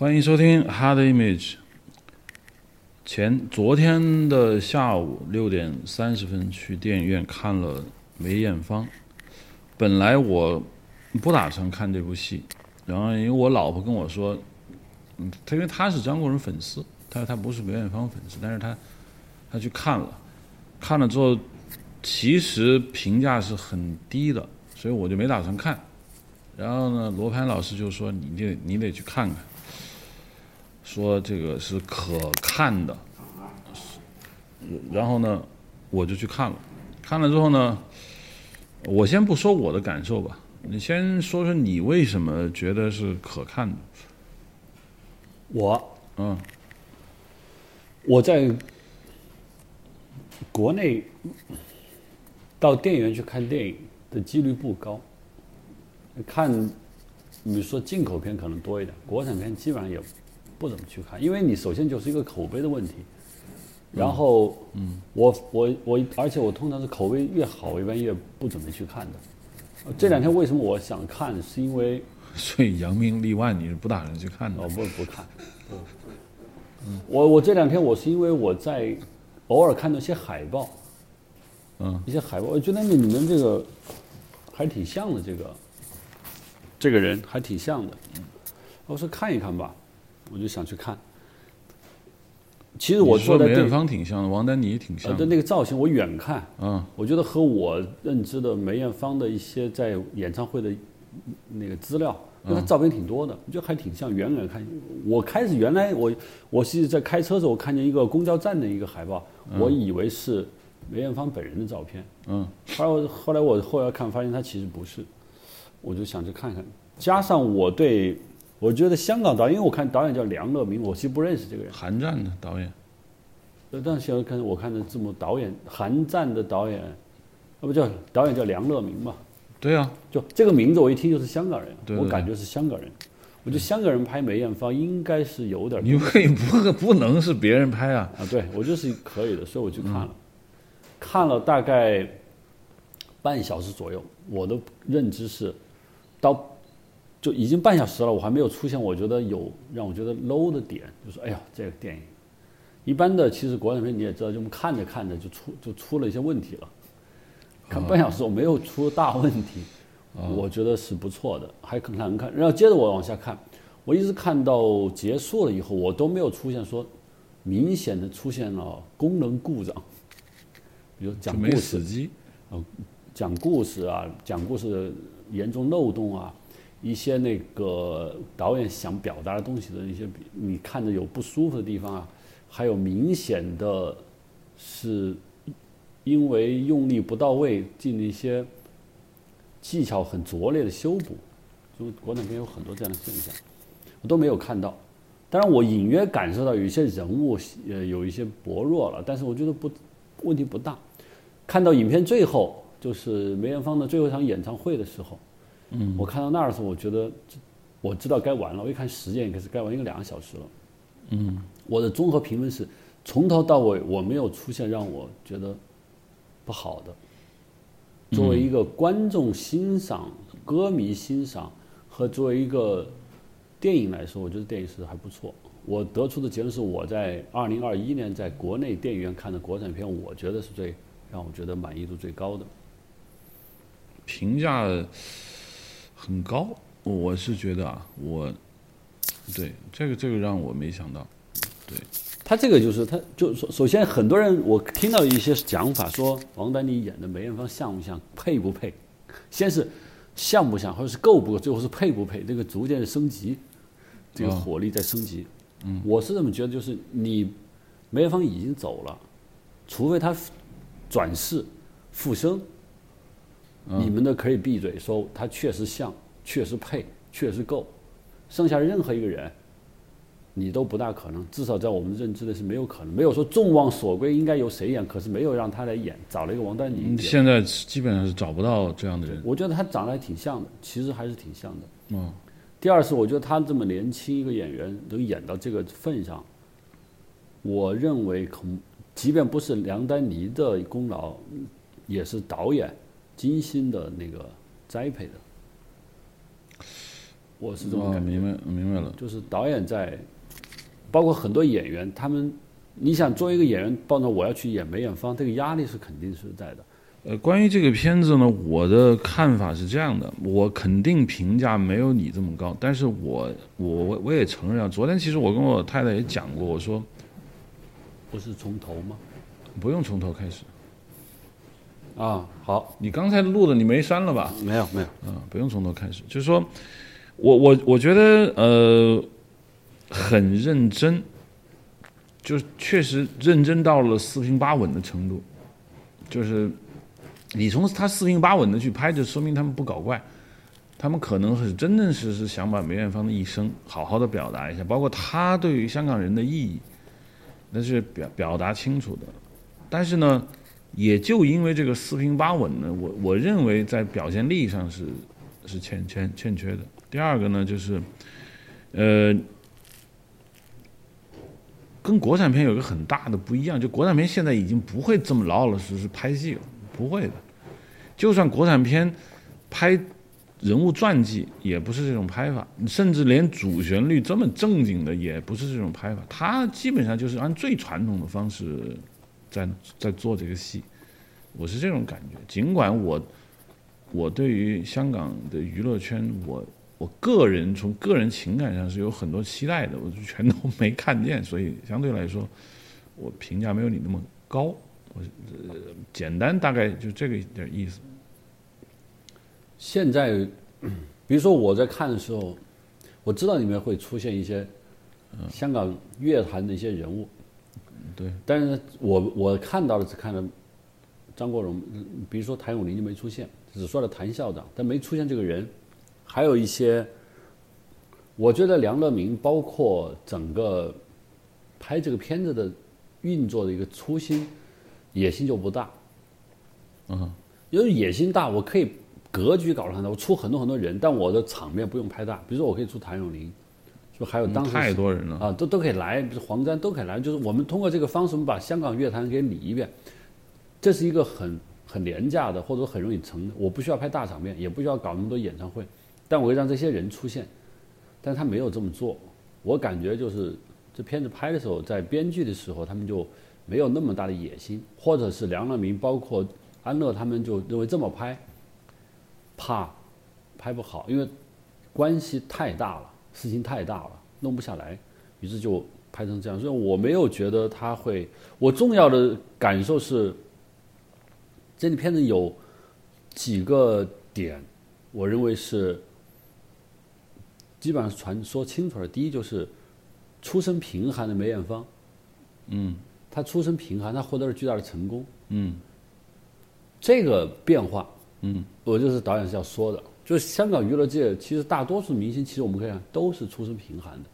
欢迎收听《Hard Image》。前昨天的下午六点三十分去电影院看了梅艳芳。本来我不打算看这部戏，然后因为我老婆跟我说，嗯，她因为她是张国荣粉丝，她她不是梅艳芳粉丝，但是她她去看了，看了之后其实评价是很低的，所以我就没打算看。然后呢，罗盘老师就说你得你得去看看，说这个是可看的。然后呢，我就去看了，看了之后呢，我先不说我的感受吧，你先说说你为什么觉得是可看的？我嗯我在国内到电影院去看电影的几率不高，看你说进口片可能多一点，国产片基本上也不怎么去看，因为你首先就是一个口碑的问题，然后嗯，我我我，而且我通常是口碑越好，我一般越不怎么去看的。呃这两天为什么我想看，是因为 所以扬名立万你是不打算去看的。我？不不看。我我这两天我是因为我在偶尔看到一些海报，嗯，一些海报，我觉得你们这个还挺像的，这个。这个人。还挺像的。我说看一看吧，我就想去看。其实我你说梅艳芳挺像的，王丹妮挺像的像的，那个造型，我远看，嗯我觉得和我认知的梅艳芳的一些在演唱会的那个资料，因为她照片挺多的，我觉得还挺像。远远看，我开始原来我我是在开车的时候，我看见一个公交站的一个海报，我以为是梅艳芳本人的照片。嗯后来我后来我后来看发现她其实不是，我就想去看看。加上我对，我觉得香港导演，因为我看导演叫梁乐明，我其实不认识这个人。韩战的导演，呃，但是现在看我看的字幕，导演韩战的导演，那不叫导演叫梁乐明嘛，对啊，就这个名字我一听就是香港人，对对对。我感觉是香港人。我觉得香港人拍梅艳芳应该是有点因为不 不能是别人拍啊，啊，对我就是可以的，所以我去看了，嗯。看了大概半小时左右。我的认知是，到就已经半小时了，我还没有出现我觉得有让我觉得 low 的点，就是哎呀这个电影，一般的其实国产片你也知道，就看着看着就出就出了一些问题了。看半小时我没有出大问题，我觉得是不错的，还可看看。然后接着我往下看，我一直看到结束了以后，我都没有出现说明显的出现了功能故障，比如讲故事。死机，讲故事啊，讲故事的严重漏洞啊，一些那个导演想表达的东西的一些你看着有不舒服的地方啊，还有明显的是因为用力不到位，进了一些技巧很拙劣的修补，就国产片有很多这样的现象，我都没有看到。当然，我隐约感受到有一些人物呃有一些薄弱了，但是我觉得不问题不大。看到影片最后，就是梅艳芳的最后一场演唱会的时候，嗯，我看到那儿的时候，我觉得这我知道该完了。我一看时间，应该是该完，应该两个小时了。嗯，我的综合评论是，从头到尾我没有出现让我觉得不好的。作为一个观众欣赏、歌迷欣赏和作为一个电影来说，我觉得电影是还不错。我得出的结论是，我在二零二一年在国内电影院看的国产片，我觉得是最让我觉得满意度最高的。评价很高，我是觉得啊，我对这个这个让我没想到，对，他这个就是他就首首先很多人我听到一些讲法说王丹妮演的梅艳芳像不像配不配，先是像不像或者是够不够，最后是配不配，这个逐渐的升级，这个哦。火力在升级。嗯，我是这么觉得，就是你梅艳芳已经走了，除非她转世复生，你们的可以闭嘴说他确实像，确实配，确实够，剩下任何一个人。你都不大可能，至少在我们认知的是没有可能，没有说众望所归应该由谁演，可是没有让他来演，找了一个王丹妮现在基本上是找不到这样的人，我觉得他长得还挺像的，其实还是挺像的。嗯，第二是，我觉得他这么年轻一个演员能演到这个份上，我认为恐，即便不是梁丹妮的功劳，也是导演精心的那个栽培的。我是这么哦，感觉。明白明白了。就是导演在，包括很多演员，他们，你想作为一个演员，抱着我要去演梅艳芳，这个压力是肯定是在的。呃，关于这个片子呢，我的看法是这样的，我肯定评价没有你这么高，但是我我我我也承认啊，昨天其实我跟我太太也讲过，我说不是从头吗？不用从头开始，啊，好，你刚才录的你没删了吧？没有没有，嗯，不用从头开始，就是说，我我我觉得呃很认真，就是确实认真到了四平八稳的程度，就是你从他四平八稳的去拍，就说明他们不搞怪，他们可能是真正是是想把梅艳芳的一生好好的表达一下，包括他对于香港人的意义，那是表表达清楚的，但是呢。也就因为这个四平八稳呢，我我认为在表现力上是是欠欠欠缺的。第二个呢，就是呃，跟国产片有个很大的不一样，就国产片现在已经不会这么老老实实拍戏了，不会的。就算国产片拍人物传记，也不是这种拍法，甚至连主旋律这么正经的也不是这种拍法。它基本上就是按最传统的方式在在做这个戏，我是这种感觉。尽管我我对于香港的娱乐圈，我我个人从个人情感上是有很多期待的，我就全都 没看见，所以相对来说，我评价没有你那么高。我呃简单大概就这个点意思。现在，比如说我在看的时候，我知道里面会出现一些香港乐坛的一些人物，对，但是呢我我看到的只看了张国荣，嗯比如说谭咏麟就没出现，只说了谭校长，但没出现这个人。还有一些，我觉得梁乐明包括整个拍这个片子的运作的一个初心，野心就不大。嗯，因为野心大，我可以格局搞得很大，我出很多很多人，但我的场面不用拍大。比如说，我可以出谭咏麟，是不是还有当时嗯太多人了。啊，都都可以来，黄沾都可以来，就是我们通过这个方式，我们把香港乐坛给理一遍，这是一个很很廉价的，或者很容易成的。我不需要拍大场面，也不需要搞那么多演唱会，但我会让这些人出现，但他没有这么做。我感觉就是这片子拍的时候，在编剧的时候，他们就没有那么大的野心，或者是梁乐明，包括安乐他们就认为这么拍，怕拍不好，因为关系太大了，事情太大了，弄不下来，于是就拍成这样。所以我没有觉得他会，我重要的感受是，这里片子有几个点，我认为是基本上是传说清楚了。第一就是出身贫寒的梅艳芳，嗯她出身贫寒，她获得了巨大的成功，嗯这个变化，嗯，我就是导演是要说的，就是香港娱乐界其实大多数明星，其实我们可以看都是出身贫寒的，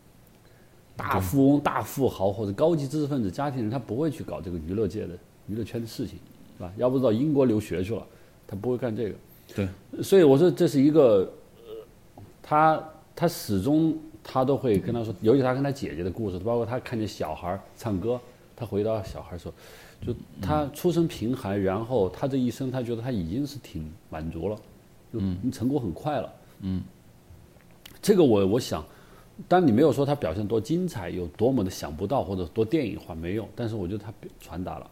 大富翁、大富豪或者高级知识分子家庭人，他不会去搞这个娱乐界的娱乐圈的事情，是吧？要不到英国留学去了，他不会干这个。对，所以我说这是一个，呃，他他始终他都会跟他说，尤其他跟他姐姐的故事，包括他看见小孩唱歌，他回到小孩说，就他出身贫寒，然后他这一生他觉得他已经是挺满足了，就成果很快了。嗯，这个我我想，当然你没有说他表现多精彩，有多么的想不到或者多电影化没有，但是我觉得他传达了，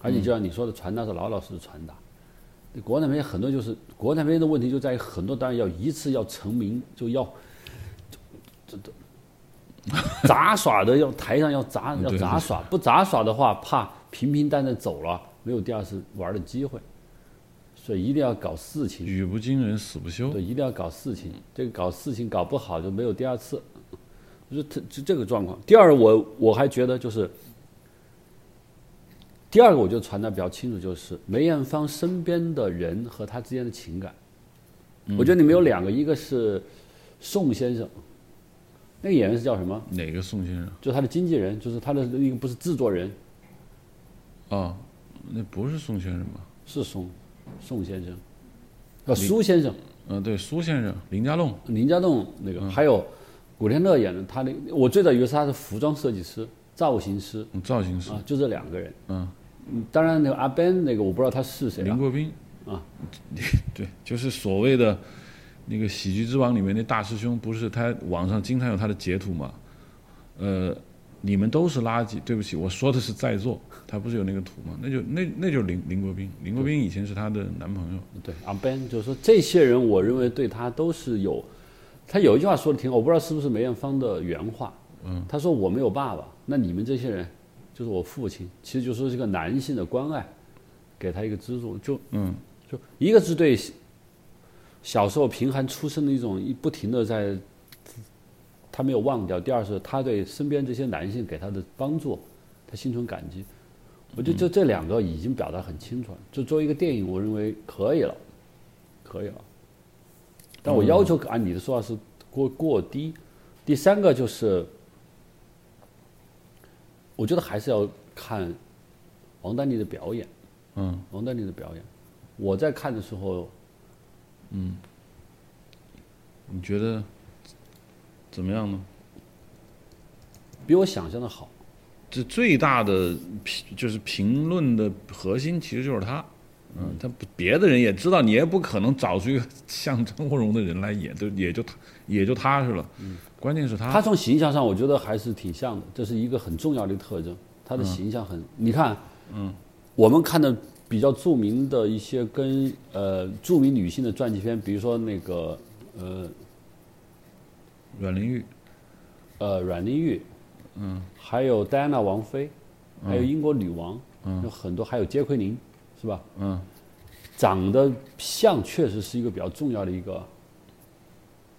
而且就像你说的，传达是老老实实传达。国产片很多就是国产片的问题就在于很多导演要一次要成名，就要这这杂耍的要台上要杂要杂耍，不杂耍的话怕平平淡淡走了，没有第二次玩的机会，所以一定要搞事情。语不惊人死不休。对，一定要搞事情。这个搞事情搞不好就没有第二次，我觉得这个状况。第二，我我还觉得就是，第二个我觉得传达比较清楚，就是梅艳芳身边的人和她之间的情感。我觉得里面有两个，一个是宋先生，那个演员是叫什么？哪个宋先生？就是他的经纪人，就是他的那个不是制作人，哦，那不是宋先生吧？是宋宋先生，呃，苏先生。嗯、对，苏先生，林家栋。林家栋那个，还有古天乐演的他那，我最早以为是他是服装设计师、造型师嗯造型师，啊，就这两个人。嗯，嗯当然那个阿 Ben 那个我不知道他是谁啊，林国斌啊，对，就是所谓的那个《喜剧之王》里面那大师兄，不是他网上经常有他的截图嘛？呃，你们都是垃圾，对不起，我说的是在座，他不是有那个图吗？那就那那就是林林国斌，林国斌以前是他的男朋友。对，阿 Ben 就是说这些人，我认为对他都是有，他有一句话说的挺好，我不知道是不是梅艳芳的原话。嗯，他说我没有爸爸，那你们这些人就是我父亲，其实就是这个男性的关爱，给他一个资助，就嗯，就一个是对小时候贫寒出身的一种一不停的在，他没有忘掉；第二是他对身边这些男性给他的帮助，他心存感激。我觉得就这两个已经表达很清楚了。就作为一个电影，我认为可以了，可以了。但我要求按你的说法是过过低。第三个就是，我觉得还是要看王丹妮的表演。嗯，王丹妮的表演，我在看的时候，嗯你觉得怎么样呢？比我想象的好。这最大的评就是评论的核心，其实就是他。嗯，他别的人也知道，你也不可能找出一个像张国荣的人来演，就也就他也就他是了。嗯，关键是他。他从形象上，我觉得还是挺像的，这是一个很重要的特征。他的形象很，你看，嗯，我们看的比较著名的一些跟呃著名女性的传记片，比如说那个呃阮玲玉，呃阮玲玉，嗯，还有戴安娜王妃，还有英国女王，嗯，有很多，还有杰奎琳，是吧？嗯，长得像确实是一个比较重要的一个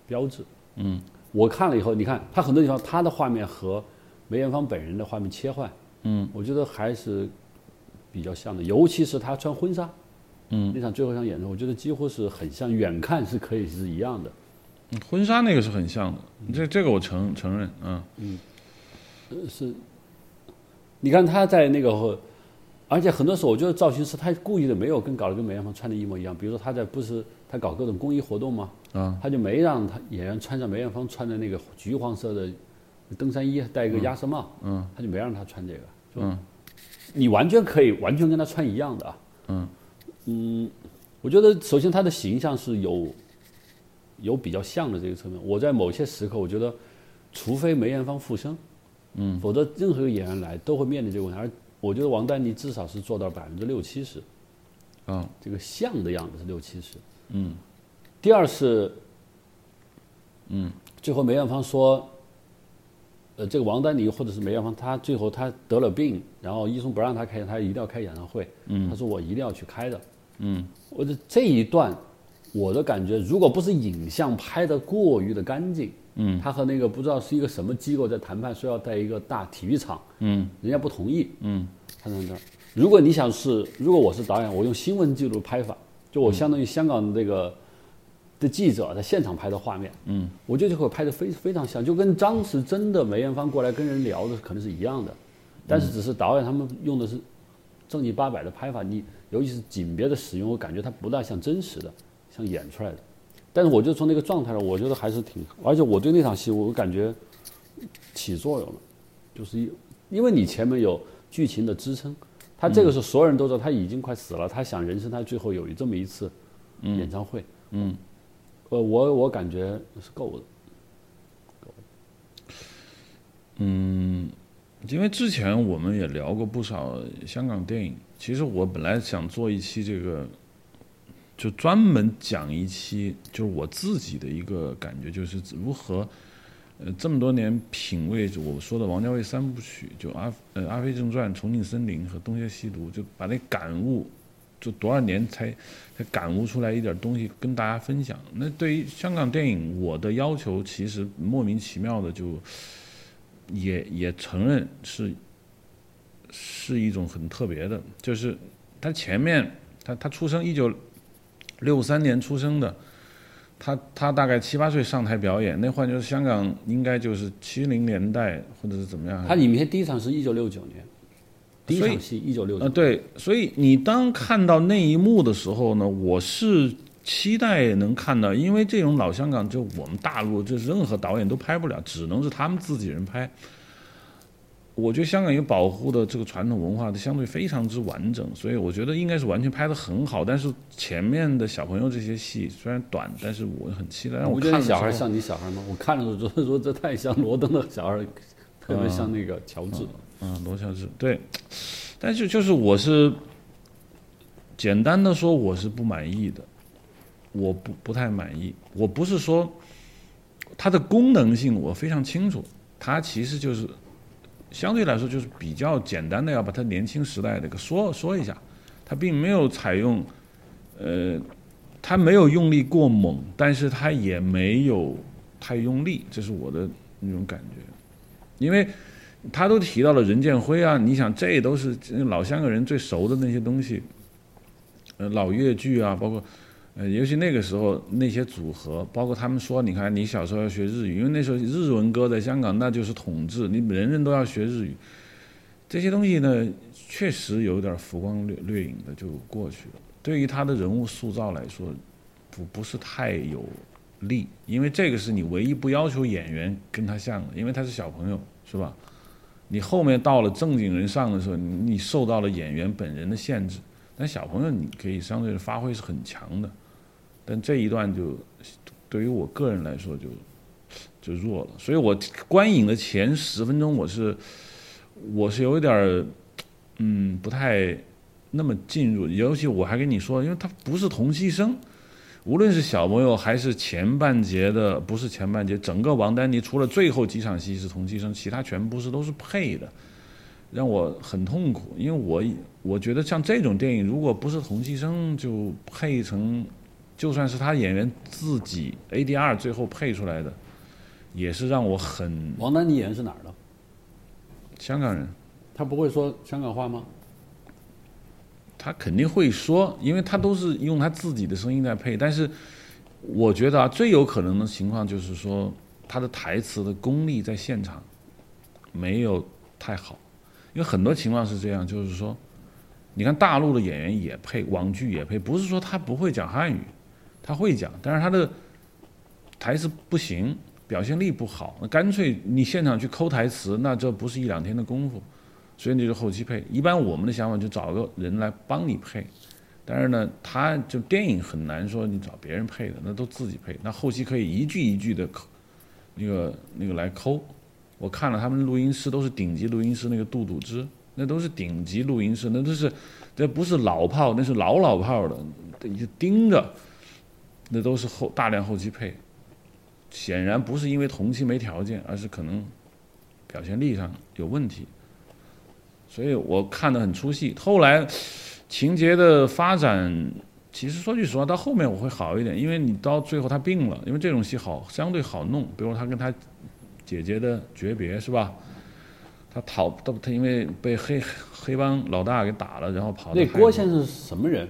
标志。嗯，我看了以后，你看他很多地方，他的画面和梅艳芳本人的画面切换，嗯，我觉得还是比较像的，尤其是他穿婚纱，嗯，那场最后一场演出，我觉得几乎是很像，远看是可以是一样的。嗯婚纱那个是很像的，这这个我承承认。嗯。嗯是，你看他在那个，而且很多时候我觉得造型师他故意的没有跟搞得跟梅艳芳穿的一模一样，比如说他在不是他搞各种公益活动吗？啊，他就没让他演员穿上梅艳芳穿的那个橘黄色的登山衣，戴一个鸭舌帽，嗯，他就没让他穿这个，就嗯。你完全可以完全跟他穿一样的啊，嗯。嗯，我觉得首先他的形象是有有比较像的这个侧面，我在某些时刻我觉得，除非梅艳芳复生，嗯，否则任何一个演员来都会面临这个问题，而我觉得王丹妮至少是做到百分之六七十，嗯，这个像的样子是六七十。嗯第二是，嗯，最后梅艳芳说，呃，这个王丹妮或者是梅艳芳，她最后她得了病，然后医生不让她开，她一定要开演唱会。嗯，她说我一定要去开的。嗯我的这一段，我的感觉，如果不是影像拍的过于的干净，嗯，他和那个不知道是一个什么机构在谈判，说要在一个大体育场，嗯。人家不同意，嗯。他在那儿。如果你想是，如果我是导演，我用新闻记录拍法，就我相当于香港的这个的记者在现场拍的画面，嗯，我觉得就会拍的非非常像，就跟当时真的梅艳芳过来跟人聊的可能是一样的，但是只是导演他们用的是正经八百的拍法，你尤其是景别的使用，我感觉它不大像真实的，像演出来的。但是我就从那个状态上，我觉得还是挺，而且我对那场戏，我感觉起作用了，就是因因为你前面有剧情的支撑，他这个时候所有人都知道他已经快死了，他想人生他最后有这么一次演唱会，嗯呃，我我感觉是够的。嗯，因为之前我们也聊过不少香港电影，其实我本来想做一期这个，就专门讲一期，就是我自己的一个感觉，就是如何。呃，这么多年品味我说的王家卫三部曲，就阿呃《阿飞正传》《重庆森林》和《东邪西毒》，就把那感悟，就多少年才才感悟出来一点东西跟大家分享。那对于香港电影，我的要求其实莫名其妙的就也也承认是是一种很特别的，就是他前面他他出生一九六三年出生的。他他大概七八岁上台表演，那换就是香港应该就是七零年代或者是怎么样？他里面第一场是一九六九年，第一场戏一九六呃，九，对，所以你当看到那一幕的时候呢，我是期待能看到，因为这种老香港，就我们大陆，就是任何导演都拍不了，只能是他们自己人拍。我觉得香港有保护的这个传统文化，的相对非常之完整，所以我觉得应该是完全拍的很好。但是前面的小朋友这些戏虽然短，但是我很期待。我觉得小孩像你小孩吗？我看的时候觉得说 这太像罗登的小孩，特别像那个乔治。嗯，罗乔治对，但是就是我是简单的说，我是不满意的，我不不太满意。我不是说它的功能性我非常清楚，它其实就是相对来说就是比较简单的要把他年轻时代的个说说一下，他并没有采用呃，他没有用力过猛，但是他也没有太用力，这是我的那种感觉，因为。他都提到了任剑辉啊，你想这都是老香港人最熟的那些东西，呃，老粤剧啊，包括，呃，尤其那个时候那些组合，包括他们说，你看你小时候要学日语，因为那时候日文歌在香港那就是统治，你人人都要学日语，这些东西呢，确实有点浮光掠掠影的就过去了。对于他的人物塑造来说，不不是太有利，因为这个是你唯一不要求演员跟他像的，因为他是小朋友，是吧？你后面到了正经人上的时候，你受到了演员本人的限制，但小朋友你可以相对的发挥是很强的，但这一段就对于我个人来说就就弱了，所以我观影的前十分钟我是我是有一点儿嗯不太那么进入，尤其我还跟你说，因为他不是同期声。无论是小朋友还是前半节的，不是前半节，整个王丹妮除了最后几场戏是同期声，其他全部是都是配的，让我很痛苦。因为我我觉得像这种电影，如果不是同期声，就配成，就算是他演员自己 ADR 最后配出来的，也是让我很。王丹妮演是哪儿的？香港人。他不会说香港话吗？他肯定会说，因为他都是用他自己的声音在配。但是，我觉得啊，最有可能的情况就是说，他的台词的功力在现场没有太好。因为很多情况是这样，就是说，你看大陆的演员也配，网剧也配，不是说他不会讲汉语，他会讲，但是他的台词不行，表现力不好，那干脆你现场去抠台词，那这不是一两天的功夫。所以你就后期配，一般我们的想法就找个人来帮你配，但是呢，他就电影很难说你找别人配的，那都自己配。那后期可以一句一句的抠，那个那个来抠。我看了他们录音师都是顶级录音师，那个杜笃之，那都是顶级录音师，那都是，这不是老炮，那是老老炮的，就盯着，那都是后大量后期配。显然不是因为同期没条件，而是可能表现力上有问题。所以我看得很出戏。后来情节的发展，其实说句实话，到后面我会好一点，因为你到最后他病了，因为这种戏好相对好弄。比如他跟他姐姐的诀别是吧？他逃，他他因为被黑黑帮老大给打了，然后跑。那郭先生是什么人？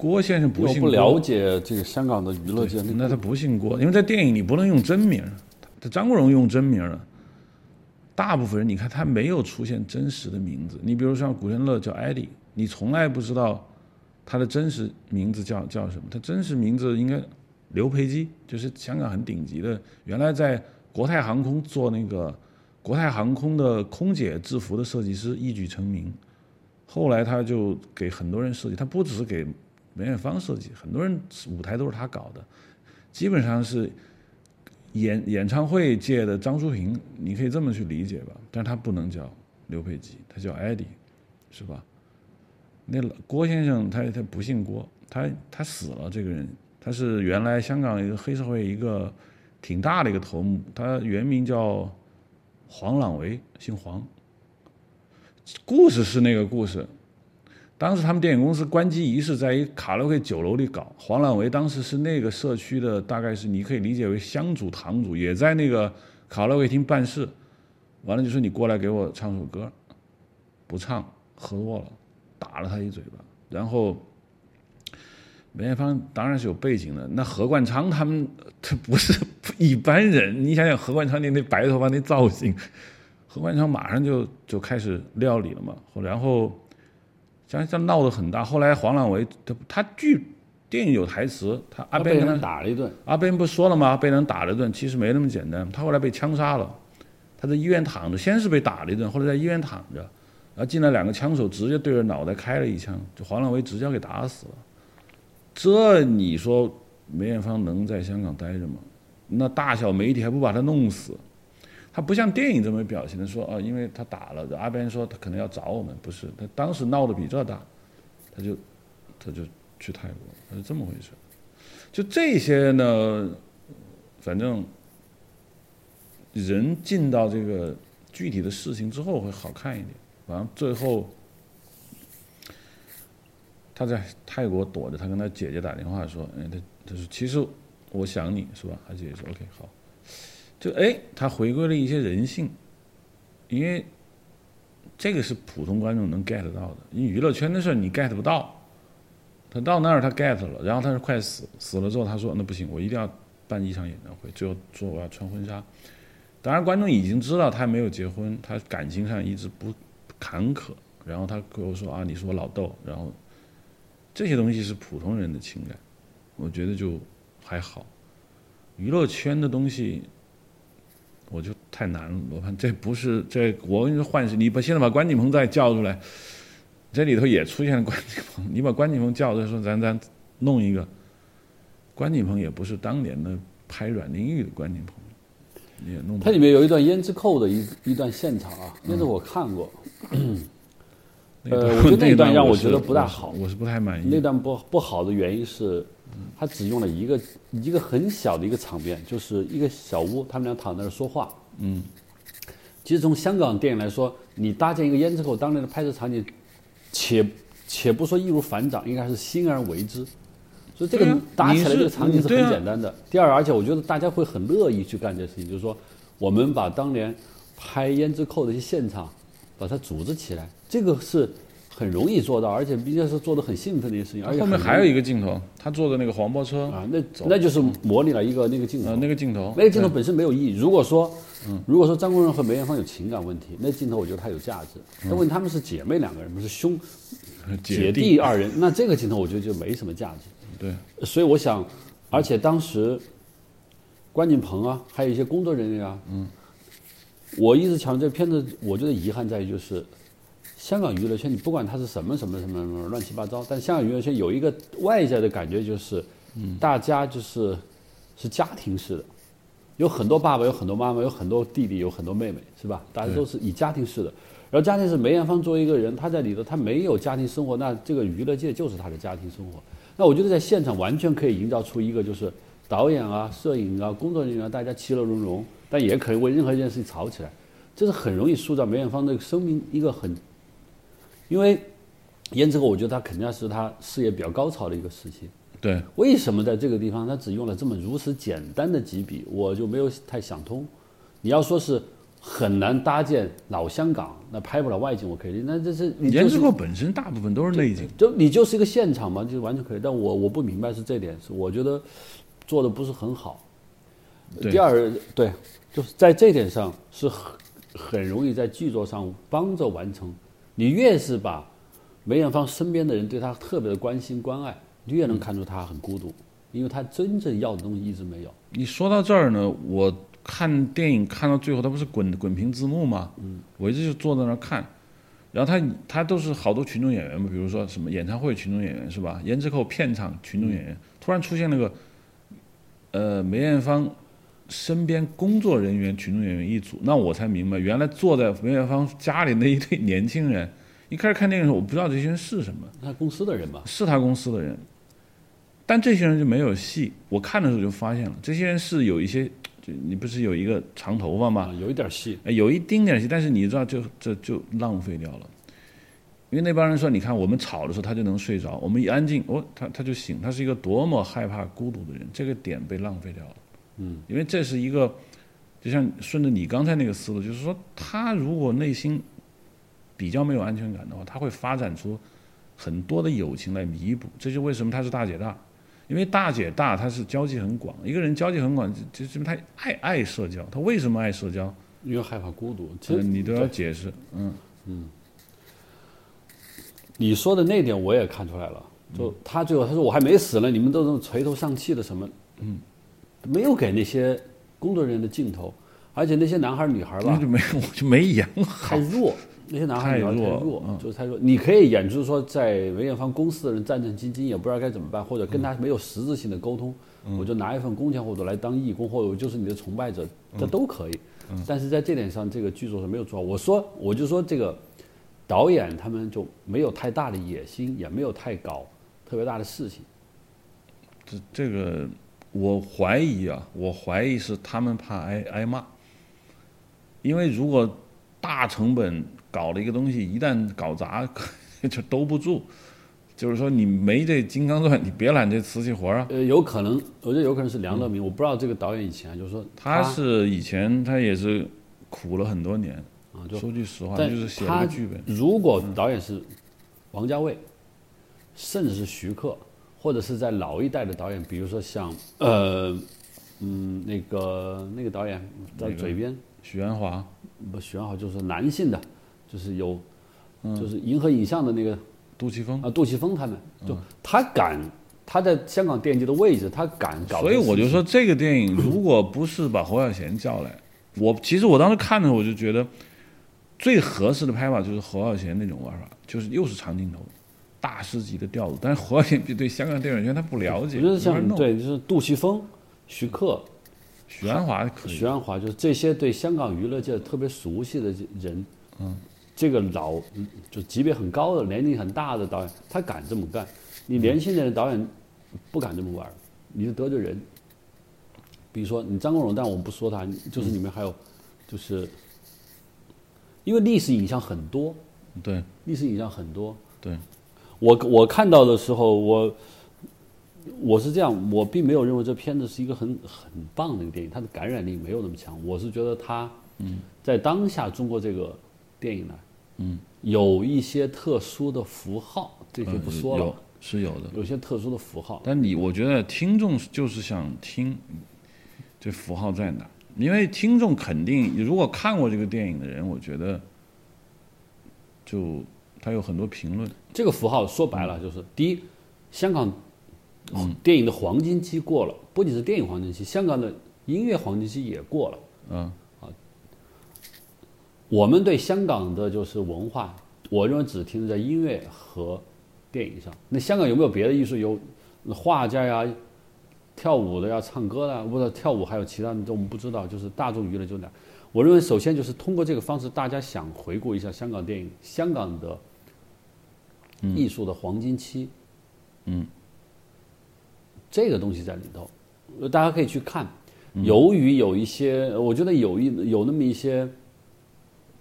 郭先生不姓郭。不了解这个香港的娱乐界。那他不姓郭，因为在电影里不能用真名，他张国荣用真名了。大部分人，你看他没有出现真实的名字。你比如像古天乐叫艾迪，你从来不知道他的真实名字叫叫什么。他真实名字应该刘培基，就是香港很顶级的，原来在国泰航空做那个国泰航空的空姐制服的设计师，一举成名。后来他就给很多人设计，他不只是给梅艳芳设计，很多人舞台都是他搞的，基本上是。演演唱会界的张淑萍，你可以这么去理解吧，但是他不能叫刘培基，他叫艾迪，是吧？那郭先生他他不姓郭，他他死了，这个人他是原来香港一个黑社会一个挺大的一个头目，他原名叫黄朗维，姓黄。故事是那个故事。当时他们电影公司关机仪式在一卡拉 OK 酒楼里搞，黄朗维当时是那个社区的，大概是你可以理解为乡主堂主，也在那个卡拉 OK 厅办事。完了就说你过来给我唱首歌，不唱喝多了，打了他一嘴巴。然后梅艳芳当然是有背景的，那何冠昌他们他不是一般人，你想想何冠昌那那白头发那造型，何冠昌马上就就开始料理了嘛，然后。像像闹得很大，后来黄朗维他他剧电影有台词，他阿贝跟他打了一顿，阿边不说了吗？被人打了一顿，其实没那么简单，他后来被枪杀了，他在医院躺着，先是被打了一顿，后来在医院躺着，然后进来两个枪手，直接对着脑袋开了一枪，就黄朗维直接给打死了。这你说梅艳芳能在香港待着吗？那大小媒体还不把他弄死？他不像电影这么表现的说啊，因为他打了，阿边说他可能要找我们，不是，他当时闹得比这大，他就他就去泰国，他是这么回事。就这些呢，反正人进到这个具体的事情之后会好看一点。完了最后他在泰国躲着，他跟他姐姐打电话说：“哎，他他说其实我想你是吧？”他姐姐说：“OK，好。”就哎，他回归了一些人性，因为这个是普通观众能 get 到的。因为娱乐圈的事你 get 不到。他到那儿他 get 了，然后他是快死，死了之后他说：“那不行，我一定要办一场演唱会。”最后说我要穿婚纱。当然观众已经知道他没有结婚，他感情上一直不坎坷。然后他跟我说：“啊，你是我老豆。”然后这些东西是普通人的情感，我觉得就还好。娱乐圈的东西我就太难了。罗盘，这不是这我跟你说换是，你把现在把关锦鹏再叫出来。这里头也出现了关锦鹏，你把关锦鹏叫出来，说咱咱弄一个。关锦鹏也不是当年的拍阮玲玉的关锦鹏，也弄。它里面有一段胭脂扣的一一段现场啊，那是我看过。呃，我觉得那段让我觉得不大好，我是不太满意。那段不不好的原因是，他只用了一个一个很小的一个场面，就是一个小屋，他们俩躺在那儿说话。嗯。其实从香港电影来说，你搭建一个胭脂扣，当年的拍摄场景。且且不说易如反掌，应该是欣而为之，所以这个搭起来这个场景是很简单的。第二，而且我觉得大家会很乐意去干这事情，就是说，我们把当年拍《胭脂扣》的一些现场，把它组织起来，这个是很容易做到，而且毕竟是做的很兴奋的一个事情。而且后面还有一个镜头，他坐的那个黄包车啊，那那就是模拟了一个那个镜头，那个镜头，那个镜头本身没有意义。如果说，如果说张国荣和梅艳芳有情感问题，那镜头我觉得它有价值。但问他们是姐妹两个人，不是兄 姐弟二人，那这个镜头我觉得就没什么价值。对，所以我想，而且当时关锦鹏啊，还有一些工作人员啊，嗯，我一直强调这片子，我觉得遗憾在于就是香港娱乐圈，你不管它是什么什么什么什么乱七八糟，但香港娱乐圈有一个外在的感觉就是，大家就是是家庭式的。有很多爸爸，有很多妈妈，有很多弟弟，有很多妹妹，是吧？大家都是以家庭式的。然后家庭是梅艳芳作为一个人，她在里头，她没有家庭生活，那这个娱乐界就是她的家庭生活。那我觉得在现场完全可以营造出一个，就是导演啊、摄影啊、工作人员啊，大家其乐融融，但也可以为任何一件事情吵起来。这是很容易塑造梅艳芳的生命一个很，因为胭脂扣，我觉得他肯定是他事业比较高潮的一个时期。对，为什么在这个地方他只用了这么如此简单的几笔，我就没有太想通。你要说是很难搭建老香港，那拍不了外景我可以，那这是胭脂扣本身大部分都是内景，就你就是一个现场嘛，就完全可以。但我我不明白是这点，是我觉得做的不是很好。第二，对，就是在这点上是很很容易在剧作上帮着完成。你越是把梅艳芳身边的人对她特别的关心关爱。你越能看出她很孤独，因为她真正要的东西一直没有。你说到这儿呢，我看电影看到最后，他不是滚滚屏字幕吗？嗯，我一直就坐在那儿看，然后他他都是好多群众演员嘛，比如说什么演唱会群众演员是吧？胭脂扣片场群众演员，突然出现那个，呃，梅艳芳身边工作人员群众演员一组，那我才明白，原来坐在梅艳芳家里那一对年轻人。一开始看电影的时候，我不知道这些人是什么。他公司的人吧？是他公司的人，但这些人就没有戏。我看的时候就发现了，这些人是有一些，就你不是有一个长头发吗？有一点戏，有一丁点戏，但是你知道，就这就浪费掉了。因为那帮人说，你看我们吵的时候他就能睡着，我们一安静，哦，他他就醒。他是一个多么害怕孤独的人，这个点被浪费掉了。嗯，因为这是一个，就像顺着你刚才那个思路，就是说他如果内心。比较没有安全感的话，他会发展出很多的友情来弥补。这就为什么他是大姐大，因为大姐大他是交际很广。一个人交际很广，就就他爱爱社交。他为什么爱社交？因为害怕孤独。其实你都要解释。嗯嗯。你说的那点我也看出来了。就他最后他说我还没死呢，你们都这么垂头丧气的什么？嗯，没有给那些工作人员的镜头。而且那些男孩女孩吧那就，没我就没演好太。弱，那些男孩女孩太弱太弱，嗯就是太弱。你可以演，就是说在梅艳芳公司的人战战兢兢，也不知道该怎么办，或者跟他没有实质性的沟通，嗯我就拿一份工钱或者来当义工，或者我就是你的崇拜者，嗯这都可以。但是在这点上，这个剧组是没有做好。我说，我就说这个导演他们就没有太大的野心，也没有太搞特别大的事情。这这个我怀疑啊，我怀疑是他们怕挨挨骂，因为如果大成本搞了一个东西，一旦搞砸，就兜不住。就是说，你没这金刚钻，你别揽这瓷器活儿啊。呃，有可能，我觉得有可能是梁乐明，我不知道这个导演以前就是说嗯他是以前他也是苦了很多年，啊，就说句实话，但就是写剧本。如果导演是王家卫，甚至是徐克，或者是在老一代的导演，比如说像呃嗯那个那个导演在嘴边许鞍华，不许鞍华就是男性的，就是有嗯。就是银河影像的那个杜琪峰，啊杜琪峰他们，嗯。就他敢他在香港电影界的位置，他敢搞所以我就说，这个电影如果不是把侯孝贤叫来，我其实我当时看的时候，我就觉得最合适的拍法就是侯孝贤那种玩法，就是又是长镜头，大师级的调子。但是侯孝贤对香港电影圈他不了解，我觉得没法弄。像对就是杜琪峰、徐克、许鞍华可以徐，安华，就是这些对香港娱乐界特别熟悉的人，嗯，这个老嗯就级别很高的、年龄很大的导演，他敢这么干。你年轻人的导演不敢这么玩，你就得罪人。比如说你张国荣，但我们不说他，就是里面还有，就是因为历史影像很多，对历史影像很多。对，我我看到的时候，我我是这样，我并没有认为这片子是一个很很棒的一个电影，它的感染力没有那么强。我是觉得它，在当下中国这个电影呢，嗯，有一些特殊的符号，这就不说了，有是有的。有些特殊的符号。但你我觉得听众就是想听这符号在哪，因为听众肯定如果看过这个电影的人，我觉得就他有很多评论，这个符号说白了就是：第一，香港电影的黄金期过了，不仅是电影黄金期，香港的音乐黄金期也过了。嗯啊我们对香港的就是文化，我认为只停留在音乐和电影上。那香港有没有别的艺术？有画家呀、跳舞的呀、唱歌的呀，或者跳舞还有其他的，我们不知道。就是大众娱乐就那。我认为首先就是通过这个方式，大家想回顾一下香港电影、香港的艺术的黄金期。嗯，这个东西在里头，呃大家可以去看。由于有一些，我觉得有一有那么一些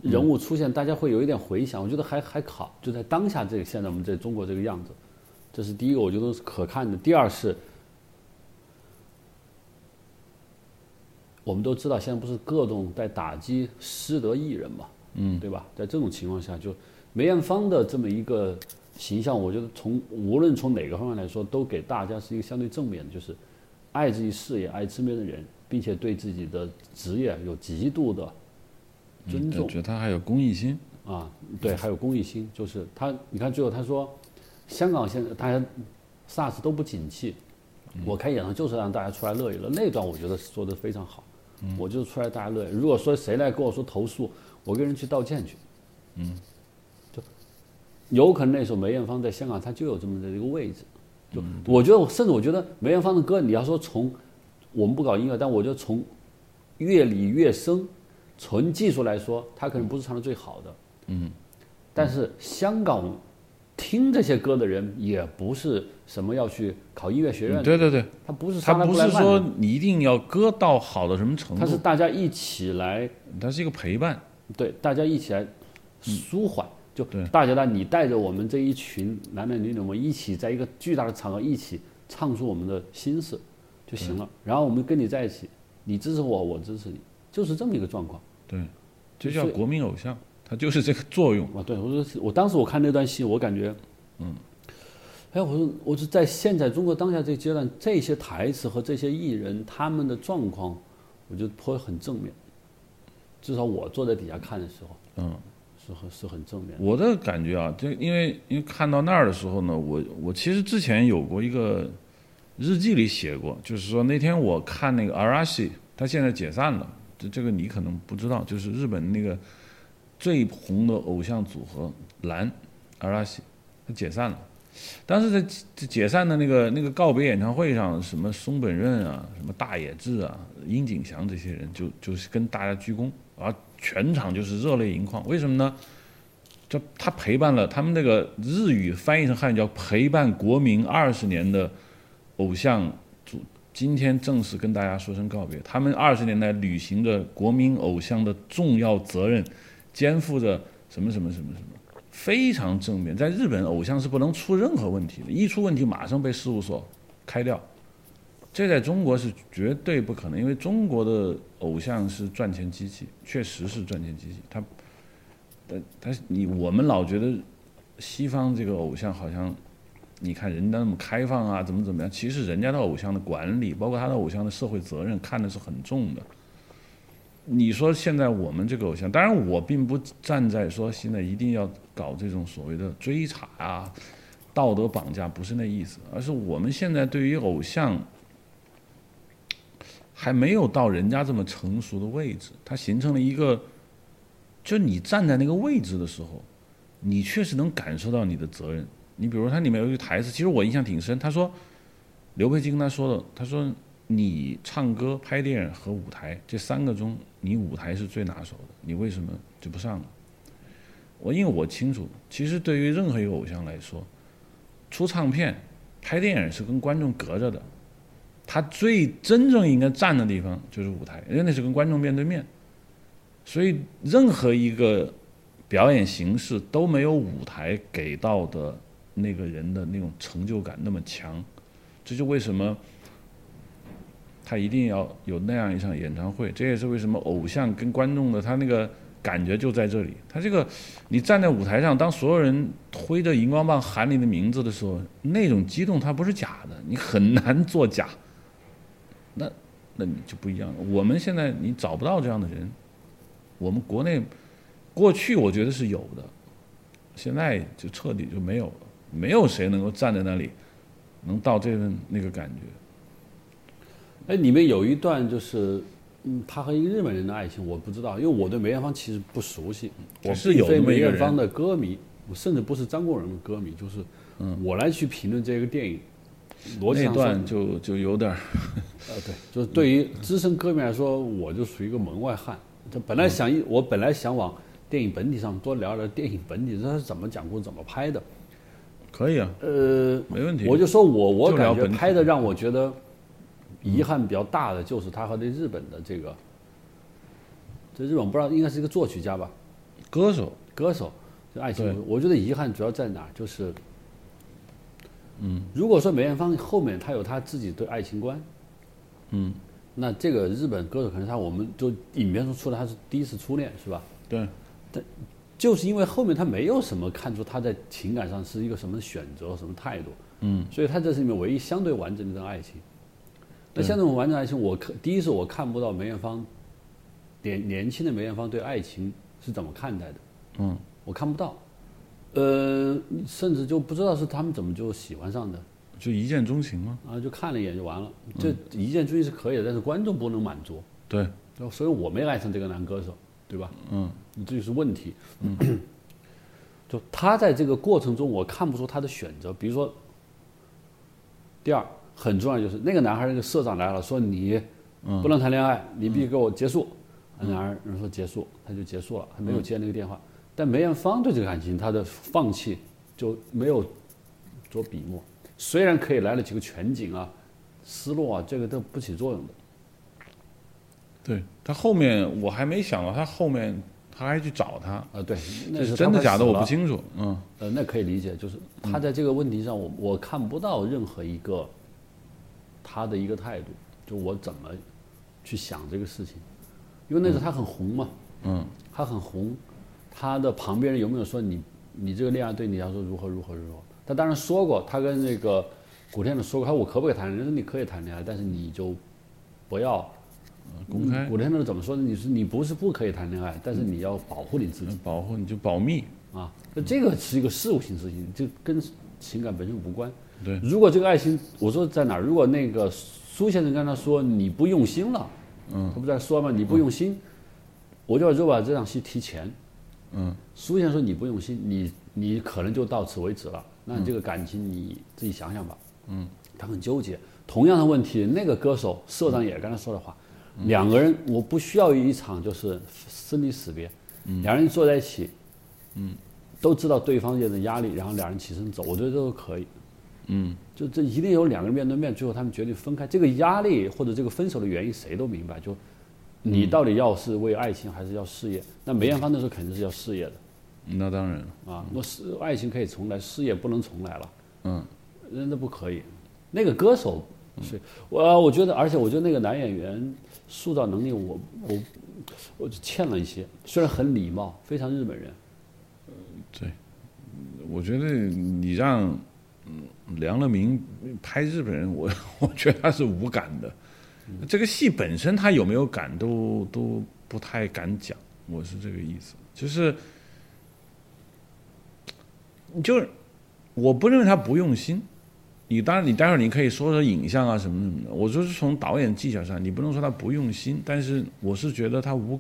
人物出现，大家会有一点回想，我觉得还还好，就在当下这个现在我们在中国这个样子，这是第一个，我觉得是可看的。第二是，我们都知道现在不是各种在打击失德艺人嘛，嗯，对吧？在这种情况下，就梅艳芳的这么一个形象，我觉得从无论从哪个方面来说，都给大家是一个相对正面的，就是爱自己事业、爱身边的人，并且对自己的职业有极度的尊重。我。觉得他还有公益心，啊，对，还有公益心，就是他，你看最后他说，香港现在大家 SARS 都不景气，我开演唱就是让大家出来乐一乐，那段我觉得说的非常好，我就出来大家乐。如果说谁来跟我说投诉，我跟人去道歉去，嗯，就有可能那时候梅艳芳在香港她就有这么的一个位置，就我觉得我甚至我觉得梅艳芳的歌，你要说从我们不搞音乐，但我觉得从乐理乐声。纯技术来说，他可能不是唱的最好的，嗯，但是香港听这些歌的人也不是什么要去考音乐学院，对对对，他不是他不是说你一定要歌到好到什么程度。他是，大家一起来，它是一个陪伴，对，大家一起来舒缓，就大家呢，你带着我们这一群男男女女，我们一起在一个巨大的场合一起唱出我们的心事就行了，然后我们跟你在一起，你支持我，我支持你，就是这么一个状况。对，就叫国民偶像，它就是这个作用。啊，对，我说我当时我看那段戏，我感觉，嗯，哎，我说我说在现在中国当下这个阶段，这些台词和这些艺人他们的状况，我觉得颇很正面。至少我坐在底下看的时候，嗯，是很是很正面的。我的感觉啊，就因为因为看到那儿的时候呢，我我其实之前有过一个日记里写过，就是说那天我看那个 Arashi，他现在解散了，这这个你可能不知道，就是日本那个最红的偶像组合蓝阿拉西，他解散了。但是在解解散的那个那个告别演唱会上，什么松本润啊，什么大野智啊、樱井翔这些人就就是跟大家鞠躬，啊，全场就是热泪盈眶。为什么呢？就他陪伴了他们那个日语翻译成汉语叫陪伴国民二十年的偶像组，今天正式跟大家说声告别。他们二十年来履行着国民偶像的重要责任，肩负着什么什么什么什么，非常正面。在日本，偶像是不能出任何问题的，一出问题马上被事务所开掉。这在中国是绝对不可能，因为中国的偶像是赚钱机器，确实是赚钱机器。他，但但是你我们老觉得西方这个偶像好像，你看人家那么开放啊，怎么怎么样，其实人家的偶像的管理，包括他的偶像的社会责任，看的是很重的。你说现在我们这个偶像，当然我并不站在说现在一定要搞这种所谓的追查啊、道德绑架，不是那意思，而是我们现在对于偶像。还没有到人家这么成熟的位置，它形成了一个，就你站在那个位置的时候，你确实能感受到你的责任。你比如它里面有一个台词，其实我印象挺深。他说，刘培基跟他说的，他说你唱歌、拍电影和舞台这三个中，你舞台是最拿手的，你为什么就不上了？我因为我清楚，其实对于任何一个偶像来说，出唱片、拍电影是跟观众隔着的。他最真正应该站的地方就是舞台，因为那是跟观众面对面，所以任何一个表演形式都没有舞台给到的那个人的那种成就感那么强。这就为什么他一定要有那样一场演唱会，这也是为什么偶像跟观众的他那个感觉就在这里。他这个你站在舞台上，当所有人挥着荧光棒喊你的名字的时候，那种激动它不是假的，你很难作假。那，那你就不一样了。我们现在你找不到这样的人，我们国内过去我觉得是有的，现在就彻底就没有了。没有谁能够站在那里，能到这份那个感觉。哎，里面有一段就是，嗯，他和一个日本人的爱情，我不知道，因为我对梅艳芳其实不熟悉。我是有梅艳芳的歌迷，我甚至不是张国荣的歌迷，就是我来去评论这个电影。那段就就有点儿，呃，对，就是对于资深歌迷来说，我就属于一个门外汉。这本来想一，我本来想往电影本体上多聊聊电影本体，它是怎么讲故事、怎么拍的。可以啊，呃，没问题。我就说我我感觉拍的让我觉得遗憾比较大的，就是他和这日本的这个，这日本不知道应该是一个作曲家吧，歌手，歌手，这爱情，我觉得遗憾主要在哪儿？就是。嗯，如果说梅艳芳后面她有她自己对爱情观，嗯，那这个日本歌手可能他我们就影片中出来他是第一次初恋是吧？对，但就是因为后面他没有什么看出他在情感上是一个什么选择什么态度，嗯，所以他这是里面唯一相对完整的一段爱情。那像这种完整爱情，我看第一是我看不到梅艳芳年年轻的梅艳芳对爱情是怎么看待的，嗯，我看不到。呃，甚至就不知道是他们怎么就喜欢上的，就一见钟情吗？啊，就看了一眼就完了。这一见钟情是可以的，但是观众不能满足。对，所以我没爱上这个男歌手，对吧？嗯，这就是问题。嗯，就他在这个过程中，我看不出他的选择。比如说，第二很重要就是那个男孩，那个社长来了，说你不能谈恋爱，你必须给我结束。男孩人说结束，他就结束了，他没有接那个电话。但梅艳芳对这个感情，她的放弃就没有做笔墨。虽然可以来了几个全景啊，失落啊，这个都不起作用的。对他后面我还没想到，他后面他还去找他啊？对，那是真的假的我不清楚。嗯，呃，那可以理解，就是他在这个问题上，我我看不到任何一个他的一个态度，就我怎么去想这个事情，因为那时候他很红嘛，嗯，他很红。他的旁边人有没有说你你这个恋爱对你来说如何如何如何？他当然说过，他跟那个古天乐说过，他说我可不可以谈恋爱？说你可以谈恋爱，但是你就不要公开。古天乐怎么说呢？你是你不是不可以谈恋爱，但是你要保护你自己，保护你就保密啊。那这个是一个事务性事情，就跟情感本身无关。对，如果这个爱情，我说在哪儿？如果那个苏先生跟他说你不用心了，嗯，他不在说吗，你不用心，我就就把这场戏提前。嗯，苏先说你不用心，你你可能就到此为止了。那你这个感情你自己想想吧。嗯，他很纠结。同样的问题，那个歌手社长也刚才说的话，两个人我不需要一场就是生离死别，两人坐在一起，嗯，都知道对方有的压力，然后两人起身走，我觉得这都可以。嗯，就这一定有两个人面对面，最后他们决定分开。这个压力或者这个分手的原因谁都明白，就你到底要是为爱情还是要事业？那梅艳芳那时候肯定是要事业的。那当然啊，那是爱情可以重来，事业不能重来了。嗯，那那不可以。那个歌手是，我我觉得，而且我觉得那个男演员塑造能力，我我我欠了一些。虽然很礼貌，非常日本人。对，我觉得你让梁乐明拍日本人，我 我觉得他是无感的。这个戏本身他有没有感，都都不太敢讲。我是这个意思，就是。就是，我不认为他不用心。你当然，你待会儿你可以说说影像啊什么什么的。我就是从导演技巧上，你不能说他不用心，但是我是觉得他无，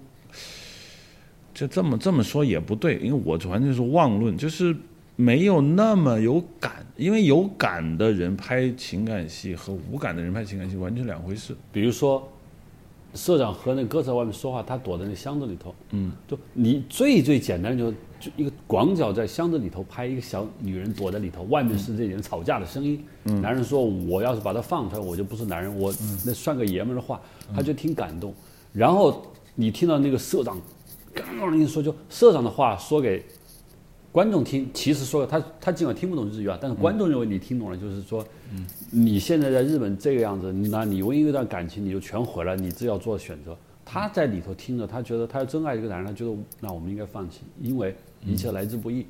就这么这么说也不对，因为我完全是妄论，就是没有那么有感。因为有感的人拍情感戏和无感的人拍情感戏完全两回事。比如说，社长和那哥在外面说话，他躲在那箱子里头。嗯，就你最最简单就。就一个广角在箱子里头拍一个小女人躲在里头，外面是这人吵架的声音。嗯男人说：“我要是把她放出来，我就不是男人，我那算个爷们的话。”他就挺感动。然后你听到那个社长刚刚那说，就社长的话说给观众听，其实说他他尽管听不懂日语啊，但是观众认为你听懂了，就是说，你现在在日本这个样子，那你为一段感情你就全毁了，你自己要做选择。他在里头听着，他觉得他要真爱一个男人，他觉得那我们应该放弃，因为。一切来之不易，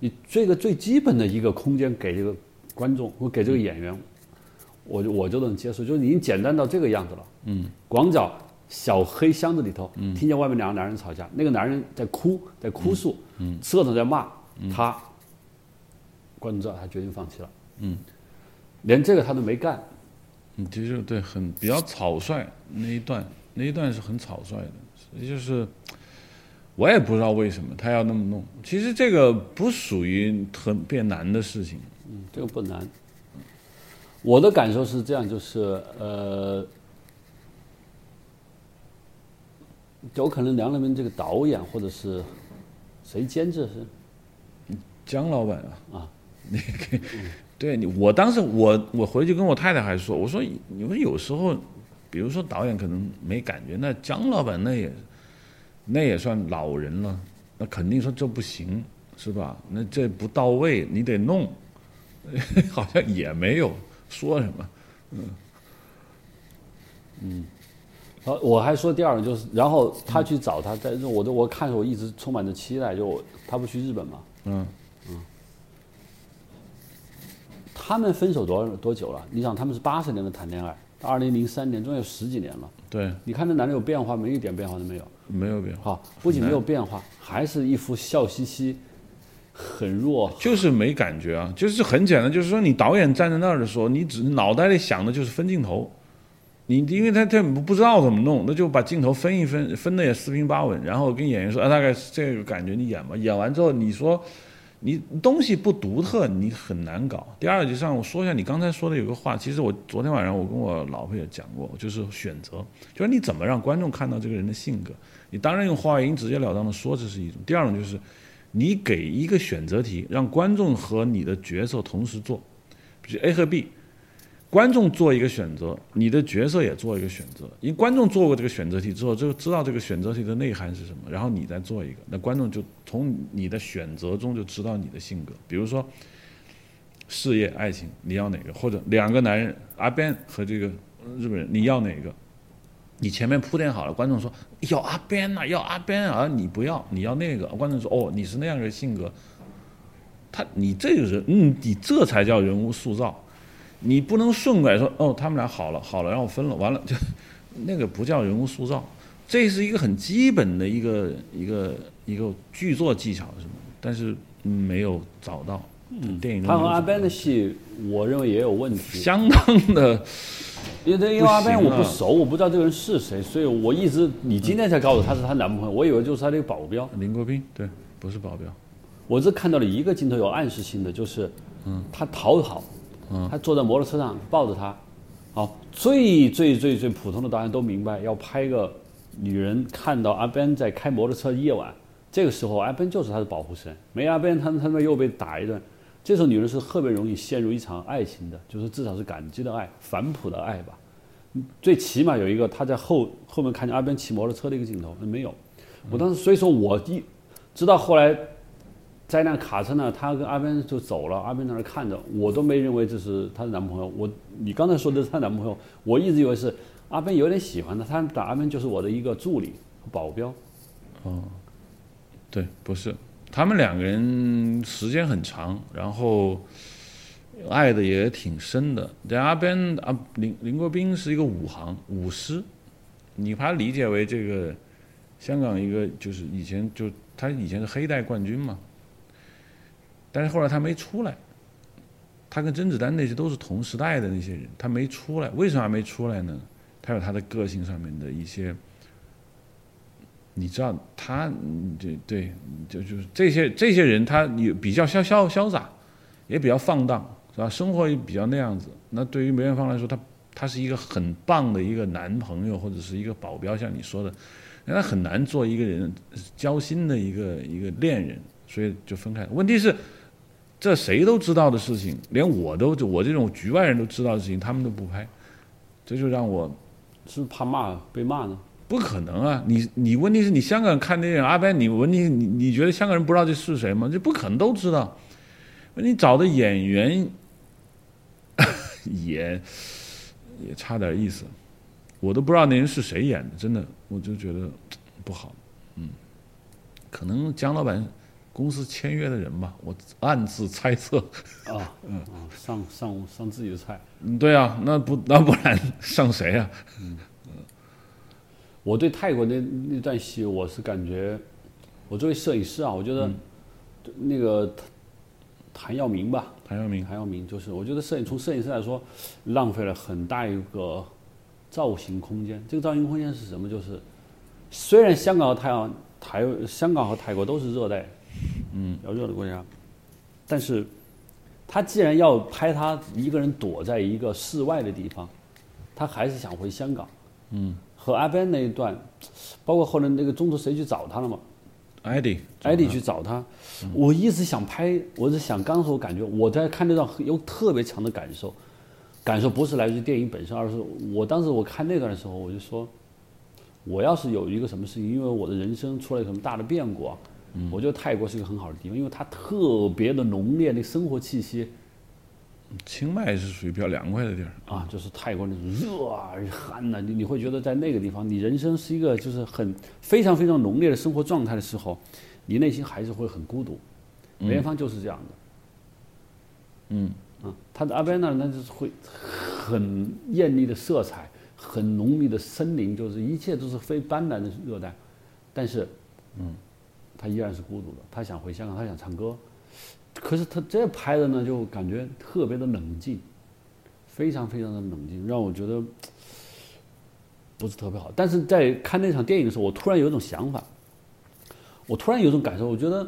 你这个最基本的一个空间给这个观众或给这个演员，我就我就能接受，就是已经简单到这个样子了。嗯，广角小黑箱子里头，听见外面两个男人吵架，那个男人在哭，在哭诉，嗯，社长在骂他，观众知道他决定放弃了。嗯，连这个他都没干。嗯，其实对，很比较草率那一段，那一段是很草率的，所以就是。我也不知道为什么他要那么弄。其实这个不属于特别难的事情。嗯，这个不难。我的感受是这样，就是呃，有可能梁乐明这个导演或者是谁监制是姜老板啊。啊，那 个对你，我当时我我回去跟我太太还说，我说你们有时候，比如说导演可能没感觉，那姜老板那也。那也算老人了，那肯定说这不行，是吧？那这不到位，你得弄，好像也没有说什么，嗯，嗯，好，我还说第二个就是，然后他去找他，在我的我看着我一直充满着期待，就他不去日本嘛，嗯嗯，他们分手多多久了？你想他们是八十年的谈恋爱，二零零三年，终于有十几年了，对，你看那男的有变化没？一点变化都没有。没有变化，不仅没有变化，还是一副笑嘻嘻，很弱，就是没感觉啊，就是很简单，就是说你导演站在那儿的时候，你只脑袋里想的就是分镜头，你因为他他不知道怎么弄，那就把镜头分一分，分的也四平八稳，然后跟演员说啊，大概是这个感觉，你演吧，演完之后你说你东西不独特，你很难搞。第二，就像我说一下你刚才说的有个话，其实我昨天晚上我跟我老婆也讲过，就是选择，就是你怎么让观众看到这个人的性格。你当然用话音直截了当的说，这是一种；第二种就是，你给一个选择题，让观众和你的角色同时做，比如 A 和 B，观众做一个选择，你的角色也做一个选择。因为观众做过这个选择题之后，就知道这个选择题的内涵是什么，然后你再做一个，那观众就从你的选择中就知道你的性格。比如说，事业、爱情，你要哪个？或者两个男人，阿 Ben 和这个日本人，你要哪个？你前面铺垫好了，观众说要阿 Ben 呐，要阿 Ben 啊，你不要，你要那个。观众说哦，你是那样的性格，他你这个人，嗯，你这才叫人物塑造，你不能顺过来说哦，他们俩好了，好了，让我分了，完了就 那个不叫人物塑造，这是一个很基本的一个一个一个剧作技巧是吗，但是没有找到。嗯，电影他和阿 Ben 的戏，我认为也有问题，相当的。因为因为阿啊我不熟，我不知道这个人是谁，所以我一直你今天才告诉我他是她男朋友，我以为就是她那个保镖。林国斌对，不是保镖，我只看到了一个镜头有暗示性的，就是，嗯他逃他坐在摩托车上抱着她，好，最最最最普通的导演都明白，要拍个女人看到阿 Ben 在开摩托车夜晚，这个时候阿 Ben 就是他的保护神，没阿 Ben 他他们又被打一顿，这时候女人是特别容易陷入一场爱情的，就是至少是感激的爱，反哺的爱吧。最起码有一个他在后后面看见阿 Ben 骑摩托车的一个镜头，没有。我当时所以说我一直到后来在那卡车呢，他跟阿斌就走了，阿斌在那看着，我都没认为这是她的男朋友。我你刚才说的是她男朋友，我一直以为是阿斌有点喜欢她，他打阿斌就是我的一个助理和保镖。哦对，不是，他们两个人时间很长，然后爱的也挺深的。这阿边啊，林林国斌是一个武行武师，你把他理解为这个香港一个就是以前就他以前是黑带冠军嘛，但是后来他没出来。他跟甄子丹那些都是同时代的那些人，他没出来，为什么没出来呢？他有他的个性上面的一些，你知道他，嗯对对，就就是这些这些人，他也比较潇潇潇洒，也比较放荡，是吧？生活也比较那样子。那对于梅艳芳来说，他他是一个很棒的一个男朋友或者是一个保镖，像你说的，那他很难做一个人交心的一个一个恋人，所以就分开。问题是，这谁都知道的事情，连我都就我这种局外人都知道的事情，他们都不拍，这就让我是怕骂被骂呢？不可能啊！你你问题是你香港看电影阿白，你问题你你觉得香港人不知道这是谁吗？这不可能都知道。你找的演员 也也差点意思，我都不知道那人是谁演的，真的，我就觉得不好。嗯，可能姜老板公司签约的人吧，我暗自猜测。啊，嗯啊，上上上自己的菜。嗯，对啊，那不那不然 上谁啊？嗯我对泰国那那段戏，我是感觉，我作为摄影师啊，我觉得那个谭谭耀明吧，谭耀明，谭耀明就是，我觉得摄影从摄影师来说，浪费了很大一个造型空间。这个造型空间是什么？就是虽然香港和台湾、台香港和泰国都是热带，嗯，要热的国家，但是他既然要拍他一个人躲在一个室外的地方，他还是想回香港。嗯。和阿 Ben 那一段，包括后来那个中途谁去找他了嘛？艾迪，艾迪去找他，我一直想拍，我是想，刚才我感觉我在看那段有特别强的感受，感受不是来自于电影本身，而是我当时我看那段的时候，我就说，我要是有一个什么事情，因为我的人生出了什么大的变故啊，我觉得泰国是一个很好的地方，因为它特别的浓烈那生活气息清迈是属于比较凉快的地儿。啊，就是泰国那种热啊寒呐、你你会觉得在那个地方，你人生是一个就是很非常非常浓烈的生活状态的时候，你内心还是会很孤独。梅艳芳就是这样的。嗯啊，他的阿边呢，那就是会很艳丽的色彩，很浓密的森林，就是一切都是非斑斓的热带，但是，嗯，他依然是孤独的。他想回香港，他想唱歌，可是他这拍的呢，就感觉特别的冷静，非常非常的冷静，让我觉得不是特别好。但是在看那场电影的时候，我突然有一种想法，我突然有一种感受，我觉得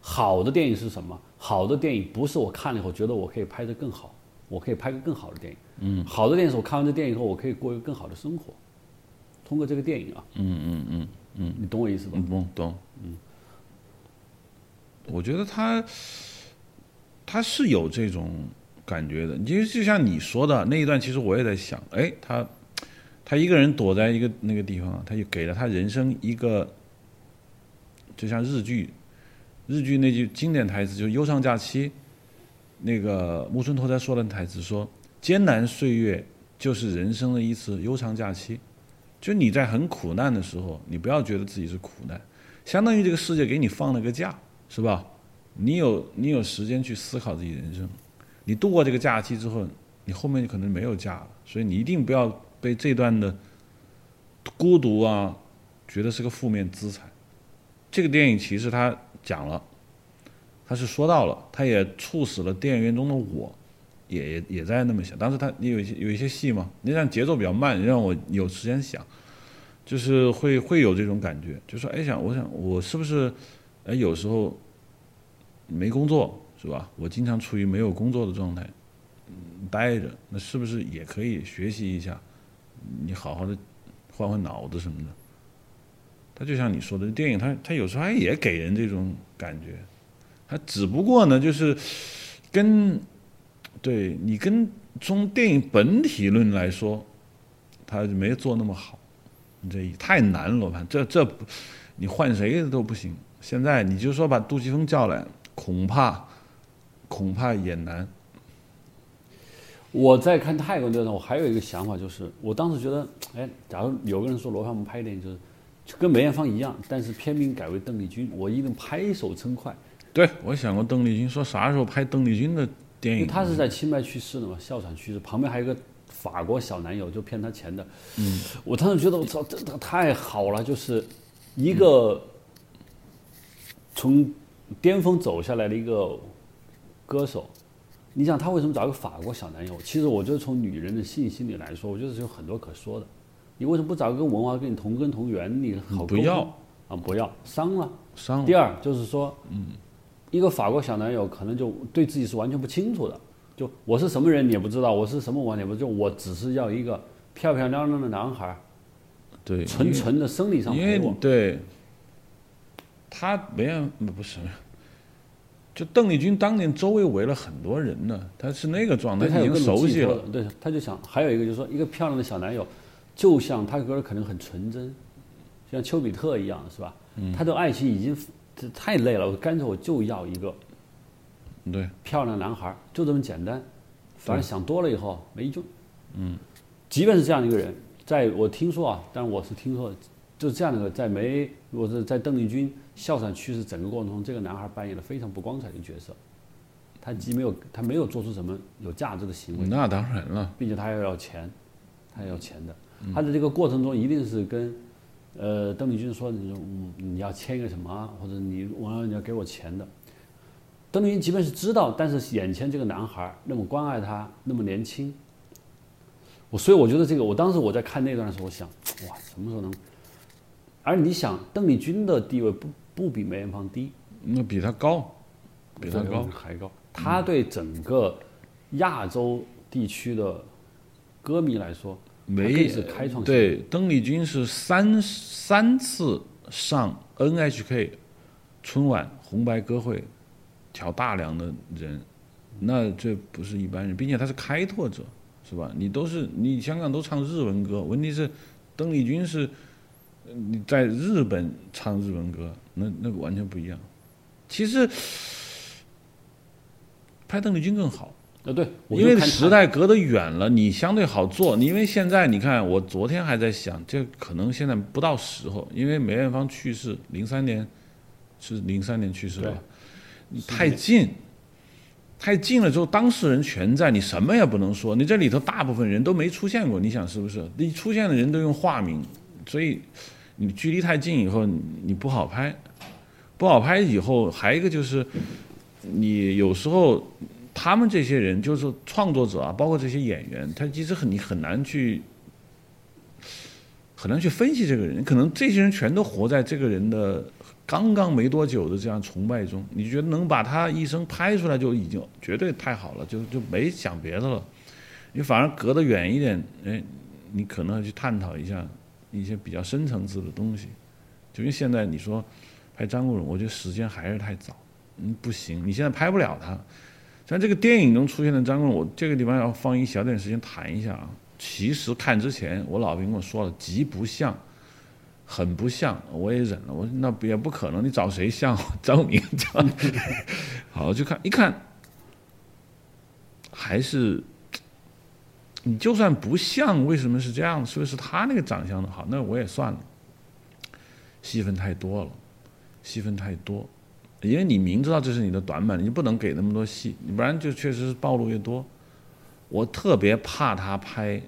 好的电影是什么？好的电影不是我看了以后觉得我可以拍得更好，我可以拍个更好的电影。嗯，好的电影是我看完这电影以后，我可以过一个更好的生活。通过这个电影啊，嗯嗯嗯嗯，你懂我意思吧？嗯，懂懂。嗯，我觉得他他是有这种感觉的，因为就像你说的那一段，其实我也在想，哎，他他一个人躲在一个那个地方，他就给了他人生一个，就像日剧，日剧那句经典台词就是《忧伤假期》，那个木村拓哉说的台词说：“艰难岁月就是人生的一次悠长假期。”就你在很苦难的时候，你不要觉得自己是苦难，相当于这个世界给你放了个假，是吧？你有你有时间去思考自己人生，你度过这个假期之后，你后面就可能没有假了，所以你一定不要被这段的孤独啊，觉得是个负面资产。这个电影其实他讲了，他是说到了，他也促使了电影院中的我，也也在那么想。当时他你有一些有一些戏嘛，那样节奏比较慢，让我有时间想，就是会会有这种感觉，就说哎想我想我是不是哎有时候没工作是吧？我经常处于没有工作的状态，嗯待着，那是不是也可以学习一下？你好好的换换脑子什么的。他就像你说的，电影它它有时候还也给人这种感觉，它只不过呢，就是跟对你跟从电影本体论来说，他没做那么好，你这太难了，我看这这你换谁都不行。现在你就说把杜琪峰叫来，恐怕恐怕也难。我在看泰国那段，我还有一个想法，就是我当时觉得，哎，假如有个人说罗汉们拍电影就是就跟梅艳芳一样，但是片名改为邓丽君，我一定拍手称快，对我想过邓丽君，说啥时候拍邓丽君的电影？因为她是在清迈去世的嘛，哮喘去世，旁边还有个法国小男友就骗她钱的。嗯，我当时觉得我操，这这太好了，就是一个从巅峰走下来的一个歌手。你想他为什么找一个法国小男友？其实我觉得从女人的性心理来说，我觉得是有很多可说的。你为什么不找一个文化跟你同根同源，你好不要啊？不要伤了。伤了第二就是说，嗯，一个法国小男友可能就对自己是完全不清楚的，就我是什么人你也不知道，我是什么文化你也不知道，我只是要一个漂漂亮亮的男孩儿，对，纯纯的生理上因为陪我。对，他没有不是，就邓丽君当年周围围了很多人呢，她是那个状态，对他已经熟悉了。对，他就想还有一个就是说，一个漂亮的小男友，就像他觉得可能很纯真，像丘比特一样，是吧？嗯他的爱情已经这太累了，我干脆我就要一个对，漂亮男孩，就这么简单。反正想多了以后没用。嗯，即便是这样一个人，在我听说啊，但我是听说，就是这样的一个，在梅，我是在邓丽君哮喘去世整个过程中，这个男孩扮演了非常不光彩的角色。他既没有，他没有做出什么有价值的行为，那当然了，并且他要要钱，他要钱的。他在这个过程中一定是跟，呃，邓丽君说，你说嗯你要签一个什么啊，或者你我要你要给我钱的。邓丽君即便是知道，但是眼前这个男孩那么关爱他，那么年轻，我所以我觉得这个，我当时我在看那段的时候，我想，哇，什么时候能？而你想，邓丽君的地位不不比梅艳芳低，那比他高，比他高。还高。他对整个亚洲地区的歌迷来说，他没更是开创性。对，邓丽君是三三次上 NHK 春晚红白歌会，挑大梁的人，那这不是一般人，并且他是开拓者，是吧？你都是你香港都唱日文歌，问题是邓丽君是呃你在日本唱日文歌，那那个完全不一样。其实拍邓丽君更好。呃，对，因为时代隔得远了，你相对好做。你因为现在你看，我昨天还在想，这可能现在不到时候，因为梅艳芳去世，零三年是零三年去世吧，你太近，太近了之后，当事人全在，你什么也不能说。你这里头大部分人都没出现过，你想是不是？你出现的人都用化名，所以你距离太近以后，你不好拍，不好拍以后，还有一个就是，你有时候他们这些人，就是创作者啊，包括这些演员，他其实很你很难去很难去分析这个人，可能这些人全都活在这个人的刚刚没多久的这样崇拜中，你觉得能把他一生拍出来就已经绝对太好了，就就没想别的了，你反而隔得远一点，哎，你可能要去探讨一下一些比较深层次的东西，就跟现在你说拍张国荣，我觉得时间还是太早，嗯，不行，你现在拍不了他。像这个电影中出现的张国荣，我这个地方要放一小点时间谈一下啊。其实看之前，我老婆跟我说了，极不像，很不像，我也忍了。我说那也不可能，你找谁像？张明这样。好，去看一看，还是你就算不像，为什么是这样？是不是他那个长相的好？那我也算了，戏份太多了，戏份太多。因为你明知道这是你的短板，你就不能给那么多戏，你不然就确实是暴露越多。我特别怕他拍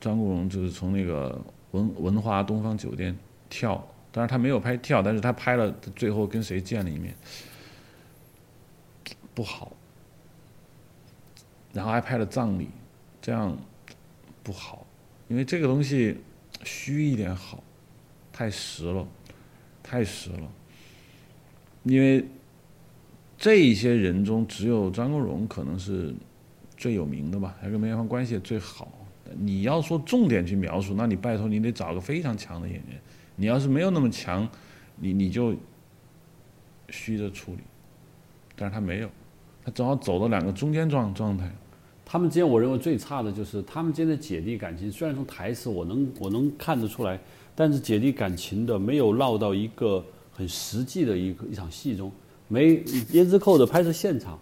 张国荣，就是从那个文文华东方酒店跳，当然他没有拍跳，但是他拍了最后跟谁见了一面，不好。然后还拍了葬礼，这样不好，因为这个东西虚一点好，太实了，太实了。因为这一些人中，只有张国荣可能是最有名的吧，还跟梅艳芳关系最好。你要说重点去描述，那你拜托你得找个非常强的演员。你要是没有那么强，你你就虚着处理。但是他没有，他正好走了两个中间状状态。他们之间，我认为最差的就是他们之间的姐弟感情。虽然从台词我能我能看得出来，但是姐弟感情的没有落到一个很实际的一个一场戏中。没《胭脂扣》的拍摄现场，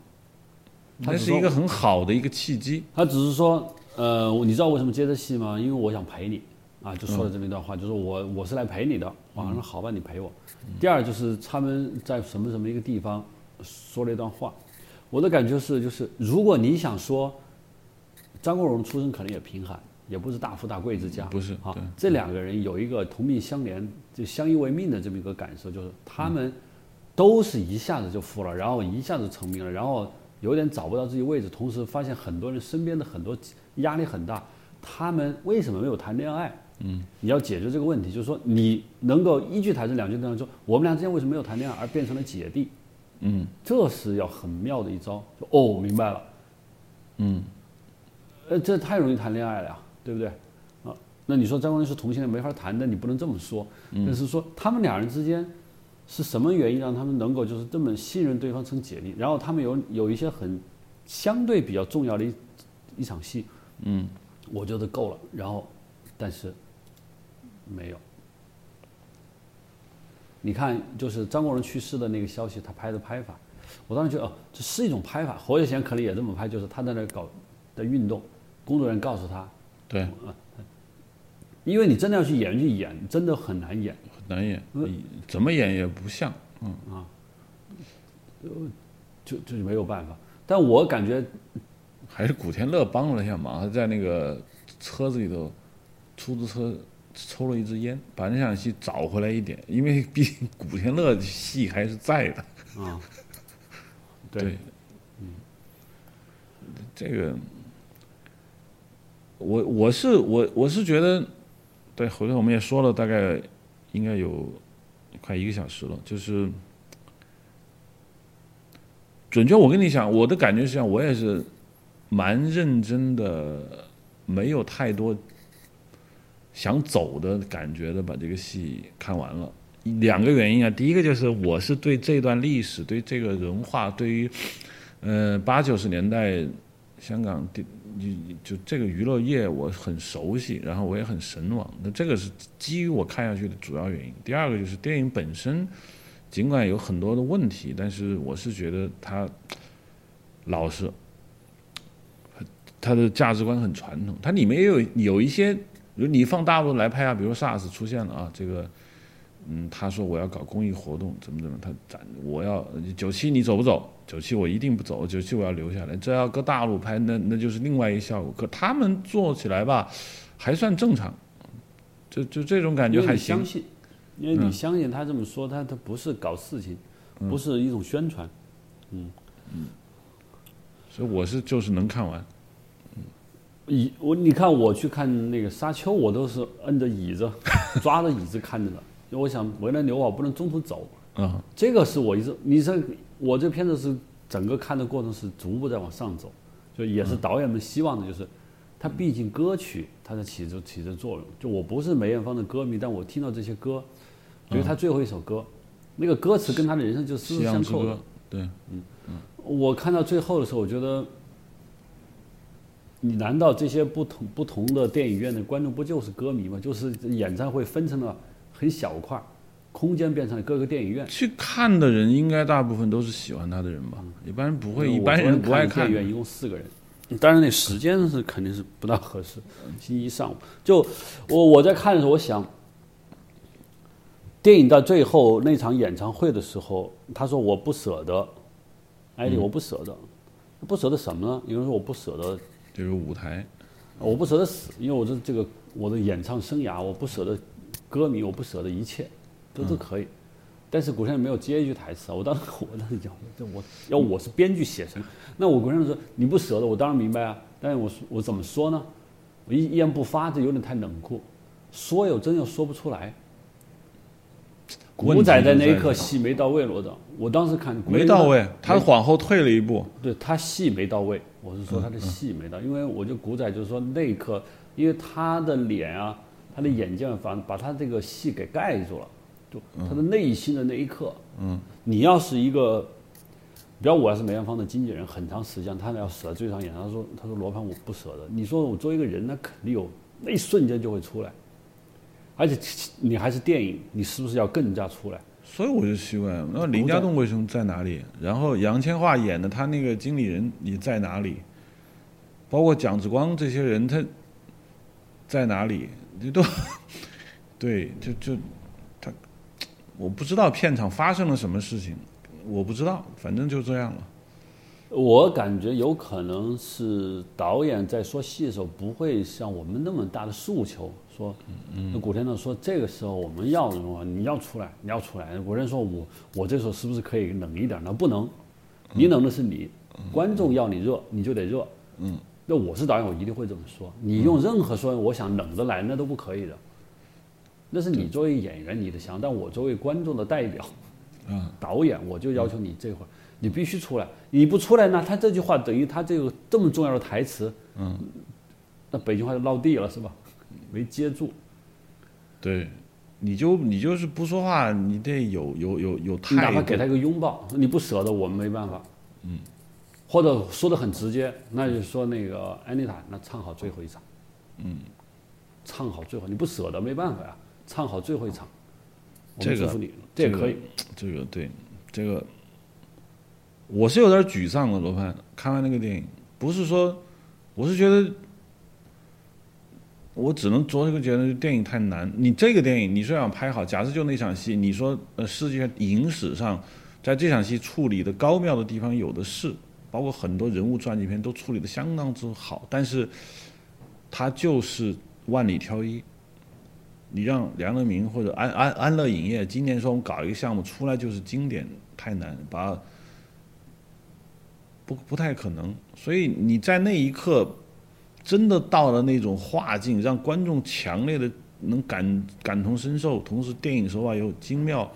那是一个很好的一个契机。他只是说，呃，你知道为什么接这戏吗？因为我想陪你，啊，就说了这么一段话，就是我我是来陪你的。网上好吧，你陪我。第二就是他们在什么什么一个地方说了一段话，我的感觉是，就是如果你想说。张国荣出身可能也贫寒，也不是大富大贵之家，不是啊。这两个人有一个同命相连，就相依为命的这么一个感受，就是他们都是一下子就富了，然后一下子成名了，然后有点找不到自己位置，同时发现很多人身边的很多压力很大。他们为什么没有谈恋爱？嗯，你要解决这个问题，就是说你能够一句台词两句台词说我们俩之间为什么没有谈恋爱而变成了姐弟？嗯，这是要很妙的一招。就哦，明白了。嗯。呃，这太容易谈恋爱了呀，对不对？啊，那你说张国荣是同性恋没法谈，那你不能这么说。但是说他们两人之间是什么原因让他们能够就是这么信任对方成姐弟？然后他们有有一些很相对比较重要的一一场戏，嗯，我觉得够了。然后，但是没有。你看，就是张国荣去世的那个消息，他拍的拍法，我当时觉得哦，这是一种拍法。侯孝贤可能也这么拍，就是他在那搞的运动。工作人员告诉他：“对，因为你真的要去演去演，真的很难演，很难演，怎么演也不像，嗯啊，就就没有办法。但我感觉还是古天乐帮了一下忙，他在那个车子里头，出租车抽了一支烟，把那场戏找回来一点，因为毕竟古天乐戏还是在的啊。对，嗯，这个。”我我是我我是觉得，对，回头我们也说了，大概应该有快一个小时了。就是准确，我跟你讲，我的感觉是这样，我也是蛮认真的，没有太多想走的感觉的，把这个戏看完了。两个原因啊，第一个就是我是对这段历史、对这个文化、对于嗯八九十年代香港。你就这个娱乐业我很熟悉，然后我也很神往，那这个是基于我看下去的主要原因。第二个就是电影本身，尽管有很多的问题，但是我是觉得它老实，它的价值观很传统。它里面也有有一些，如你放大陆来拍啊，比如 SARS 出现了啊，这个。嗯，他说我要搞公益活动，怎么怎么，他咱我要九七你走不走？九七我一定不走，九七我要留下来。这要搁大陆拍，那那就是另外一个效果。可他们做起来吧，还算正常，就就这种感觉还相信，因为你相信他这么说，他他不是搞事情，不是一种宣传，嗯嗯，所以我是就是能看完，嗯，椅我你看我去看那个沙丘，我都是摁着椅子，抓着椅子看着的。因为我想为了留我不能中途走，啊，这个是我一直，你这我这片子是整个看的过程是逐步在往上走，就也是导演们希望的，就是，他毕竟歌曲它在起着起着作用，就我不是梅艳芳的歌迷，但我听到这些歌，比如他最后一首歌，那个歌词跟他的人生就丝丝相扣的，对，嗯嗯，我看到最后的时候，我觉得，你难道这些不同不同的电影院的观众不就是歌迷吗？就是演唱会分成了。很小块，空间变成了各个电影院。去看的人应该大部分都是喜欢他的人吧？一般人不会，一般人不爱看。电影院一共四个人，当然那时间是肯定是不大合适。星期一上午，就我我在看的时候，我想，电影到最后那场演唱会的时候，他说我不舍得，艾迪我不舍得，不舍得什么呢？有人说我不舍得，就是舞台，我不舍得死，因为我的这个我的演唱生涯，我不舍得。歌迷，我不舍得一切，都都可以。但是古先生没有接一句台词啊，我当时我当时讲，这我要我是编剧写成，那我古先生说你不舍得，我当然明白啊，但是我说我怎么说呢？我一一言不发，这有点太冷酷，说又真又说不出来。古仔在那一刻戏没到位，罗总，我当时看没到位，他往后退了一步。对他戏没到位，我是说他的戏没到，因为我觉得古仔就是说那一刻，因为他的脸啊，他的眼睛反把他这个戏给盖住了，就他的内心的那一刻，嗯，你要是一个，比方我要是梅艳芳的经纪人，很长时间，他要死在最上演，他说他说罗盘我不舍得，你说我作为一个人，那肯定有那一瞬间就会出来，而且你还是电影，你是不是要更加出来？所以我就奇怪，那林家栋为什么在哪里？然后杨千嬅演的他那个经理人你在哪里？包括蒋志光这些人他在哪里？这都 对，就就他，我不知道片场发生了什么事情，我不知道，反正就这样了。我感觉有可能是导演在说戏的时候不会像我们那么大的诉求，说，嗯古天乐说这个时候我们要什么？你要出来，你要出来。古天说我我这时候是不是可以冷一点呢？不能，你冷的是你，观众要你热，你就得热。嗯，那我是导演，我一定会这么说。你用任何说我想冷着来，那都不可以的。那是你作为演员你的想，但我作为观众的代表，啊，导演，我就要求你这会儿你必须出来，你不出来呢，他这句话等于他这个这么重要的台词，嗯，那北京话就落地了是吧？没接住，对，你就你就是不说话，你得有有有有你态度。哪怕给他一个拥抱，你不舍得，我们没办法，嗯，或者说的很直接，那就说那个安妮塔，那唱好最后一场，嗯，唱好最后，你不舍得没办法呀，唱好最后一场，我祝福你，这可以，这个对，这个我是有点沮丧的。罗盘看完那个电影，不是说，我是觉得，我只能做这个觉得电影太难。你这个电影，你说想拍好，假设就那场戏，你说呃，世界影史上在这场戏处理的高妙的地方有的是，包括很多人物传记片都处理的相当之好，但是它就是万里挑一。你让梁乐明或者安安安乐影业今年说我们搞一个项目出来就是经典，太难，把不不太可能。所以你在那一刻真的到了那种画境，让观众强烈的能感感同身受，同时电影手法又精妙，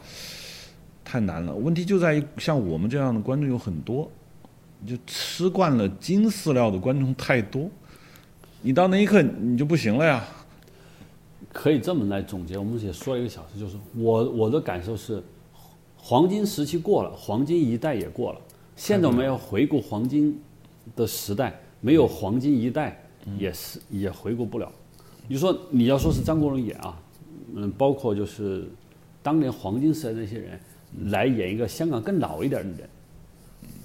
太难了。问题就在于像我们这样的观众有很多，就吃惯了精饲料的观众太多，你到那一刻你就不行了呀。可以这么来总结。我们也说了一个小时，就是我我的感受是，黄金时期过了，黄金一代也过了。现在我们要回顾黄金的时代，没有黄金一代也是也回顾不了。你说你要说是张国荣演啊，嗯，包括就是当年黄金时代那些人来演一个香港更老一点的人，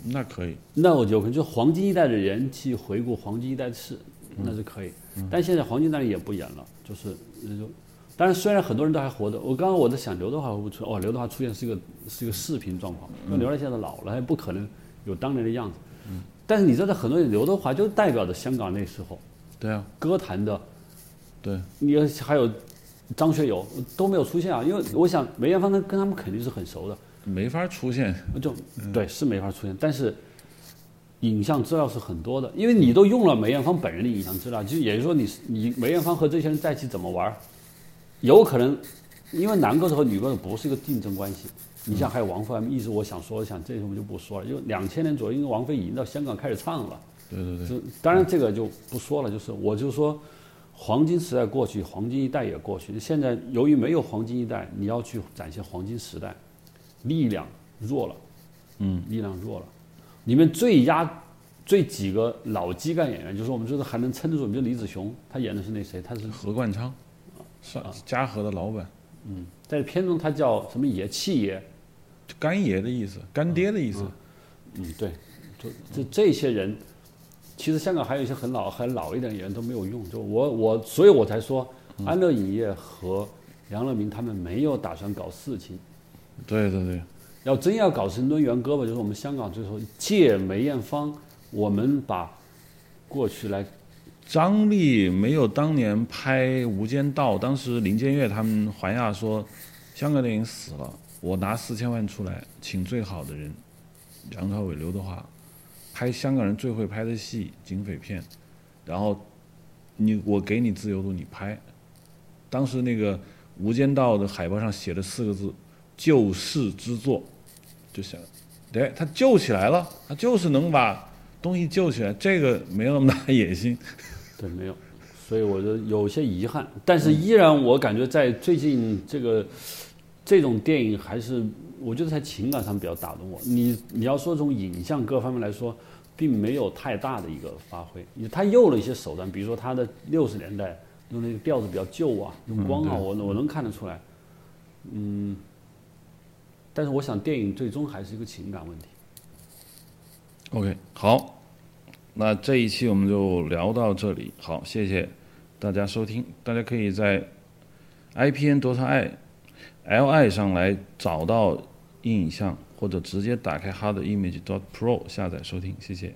那可以，那我就可能就黄金一代的人去回顾黄金一代的事，那是可以。但现在黄金那里也不演了，就是那就，当然虽然很多人都还活着，我刚刚我在想刘德华会不会出，哦，刘德华出现是一个是一个视频状况，因为刘德华现在老了，他也不可能有当年的样子。但是你知道，很多人刘德华就代表着香港那时候对啊，歌坛的，对，你还有张学友都没有出现啊，因为我想梅艳芳跟跟他们肯定是很熟的。没法出现。就对是没法出现，但是影像资料是很多的，因为你都用了梅艳芳本人的影像资料，就也就是说你你梅艳芳和这些人在一起怎么玩儿，有可能因为男歌手和女歌手不是一个竞争关系。你像还有王菲，一直我想说，我想这些我们就不说了，因为两千年左右，因为王菲已经到香港开始唱了。对对对，就当然这个就不说了，就是我就说，黄金时代过去，黄金一代也过去。现在由于没有黄金一代，你要去展现黄金时代，力量弱了，嗯，力量弱了。里面最压最几个老基干演员，就是我们就是还能撑得住，比如李子雄，他演的是那谁，他是何冠昌，是嘉禾的老板，嗯在片中他叫什么爷，七爷，干爷的意思，干爹的意思。嗯，对，就这这些人，其实香港还有一些很老很老一点的演员都没有用，就我我，所以我才说，安乐影业和杨乐明他们没有打算搞事情，对对对，要真要搞成抡圆胳膊，就是我们香港最后借梅艳芳，我们把过去来，张力没有当年拍《无间道》，当时林建岳他们环亚说，香港电影死了，我拿四千万出来，请最好的人，梁朝伟、刘德华，拍香港人最会拍的戏，警匪片，然后你我给你自由度，你拍。当时那个《无间道》的海报上写了四个字：“救世之作”，就想，对，他救起来了，他就是能把东西救起来，这个没有那么大野心。对，没有，所以我就有些遗憾，但是依然我感觉在最近这个这种电影还是我觉得在情感上比较打动我。你你要说从影像各方面来说，并没有太大的一个发挥，他用了一些手段，比如说他的六十年代用那个调子比较旧啊，用光啊，我我能看得出来，嗯，但是我想电影最终还是一个情感问题。OK，好，那这一期我们就聊到这里。好，谢谢大家收听。大家可以在 IPN 多查 I L I 上来找到影像，或者直接打开 Hard Image Dot Pro 下载收听。谢谢。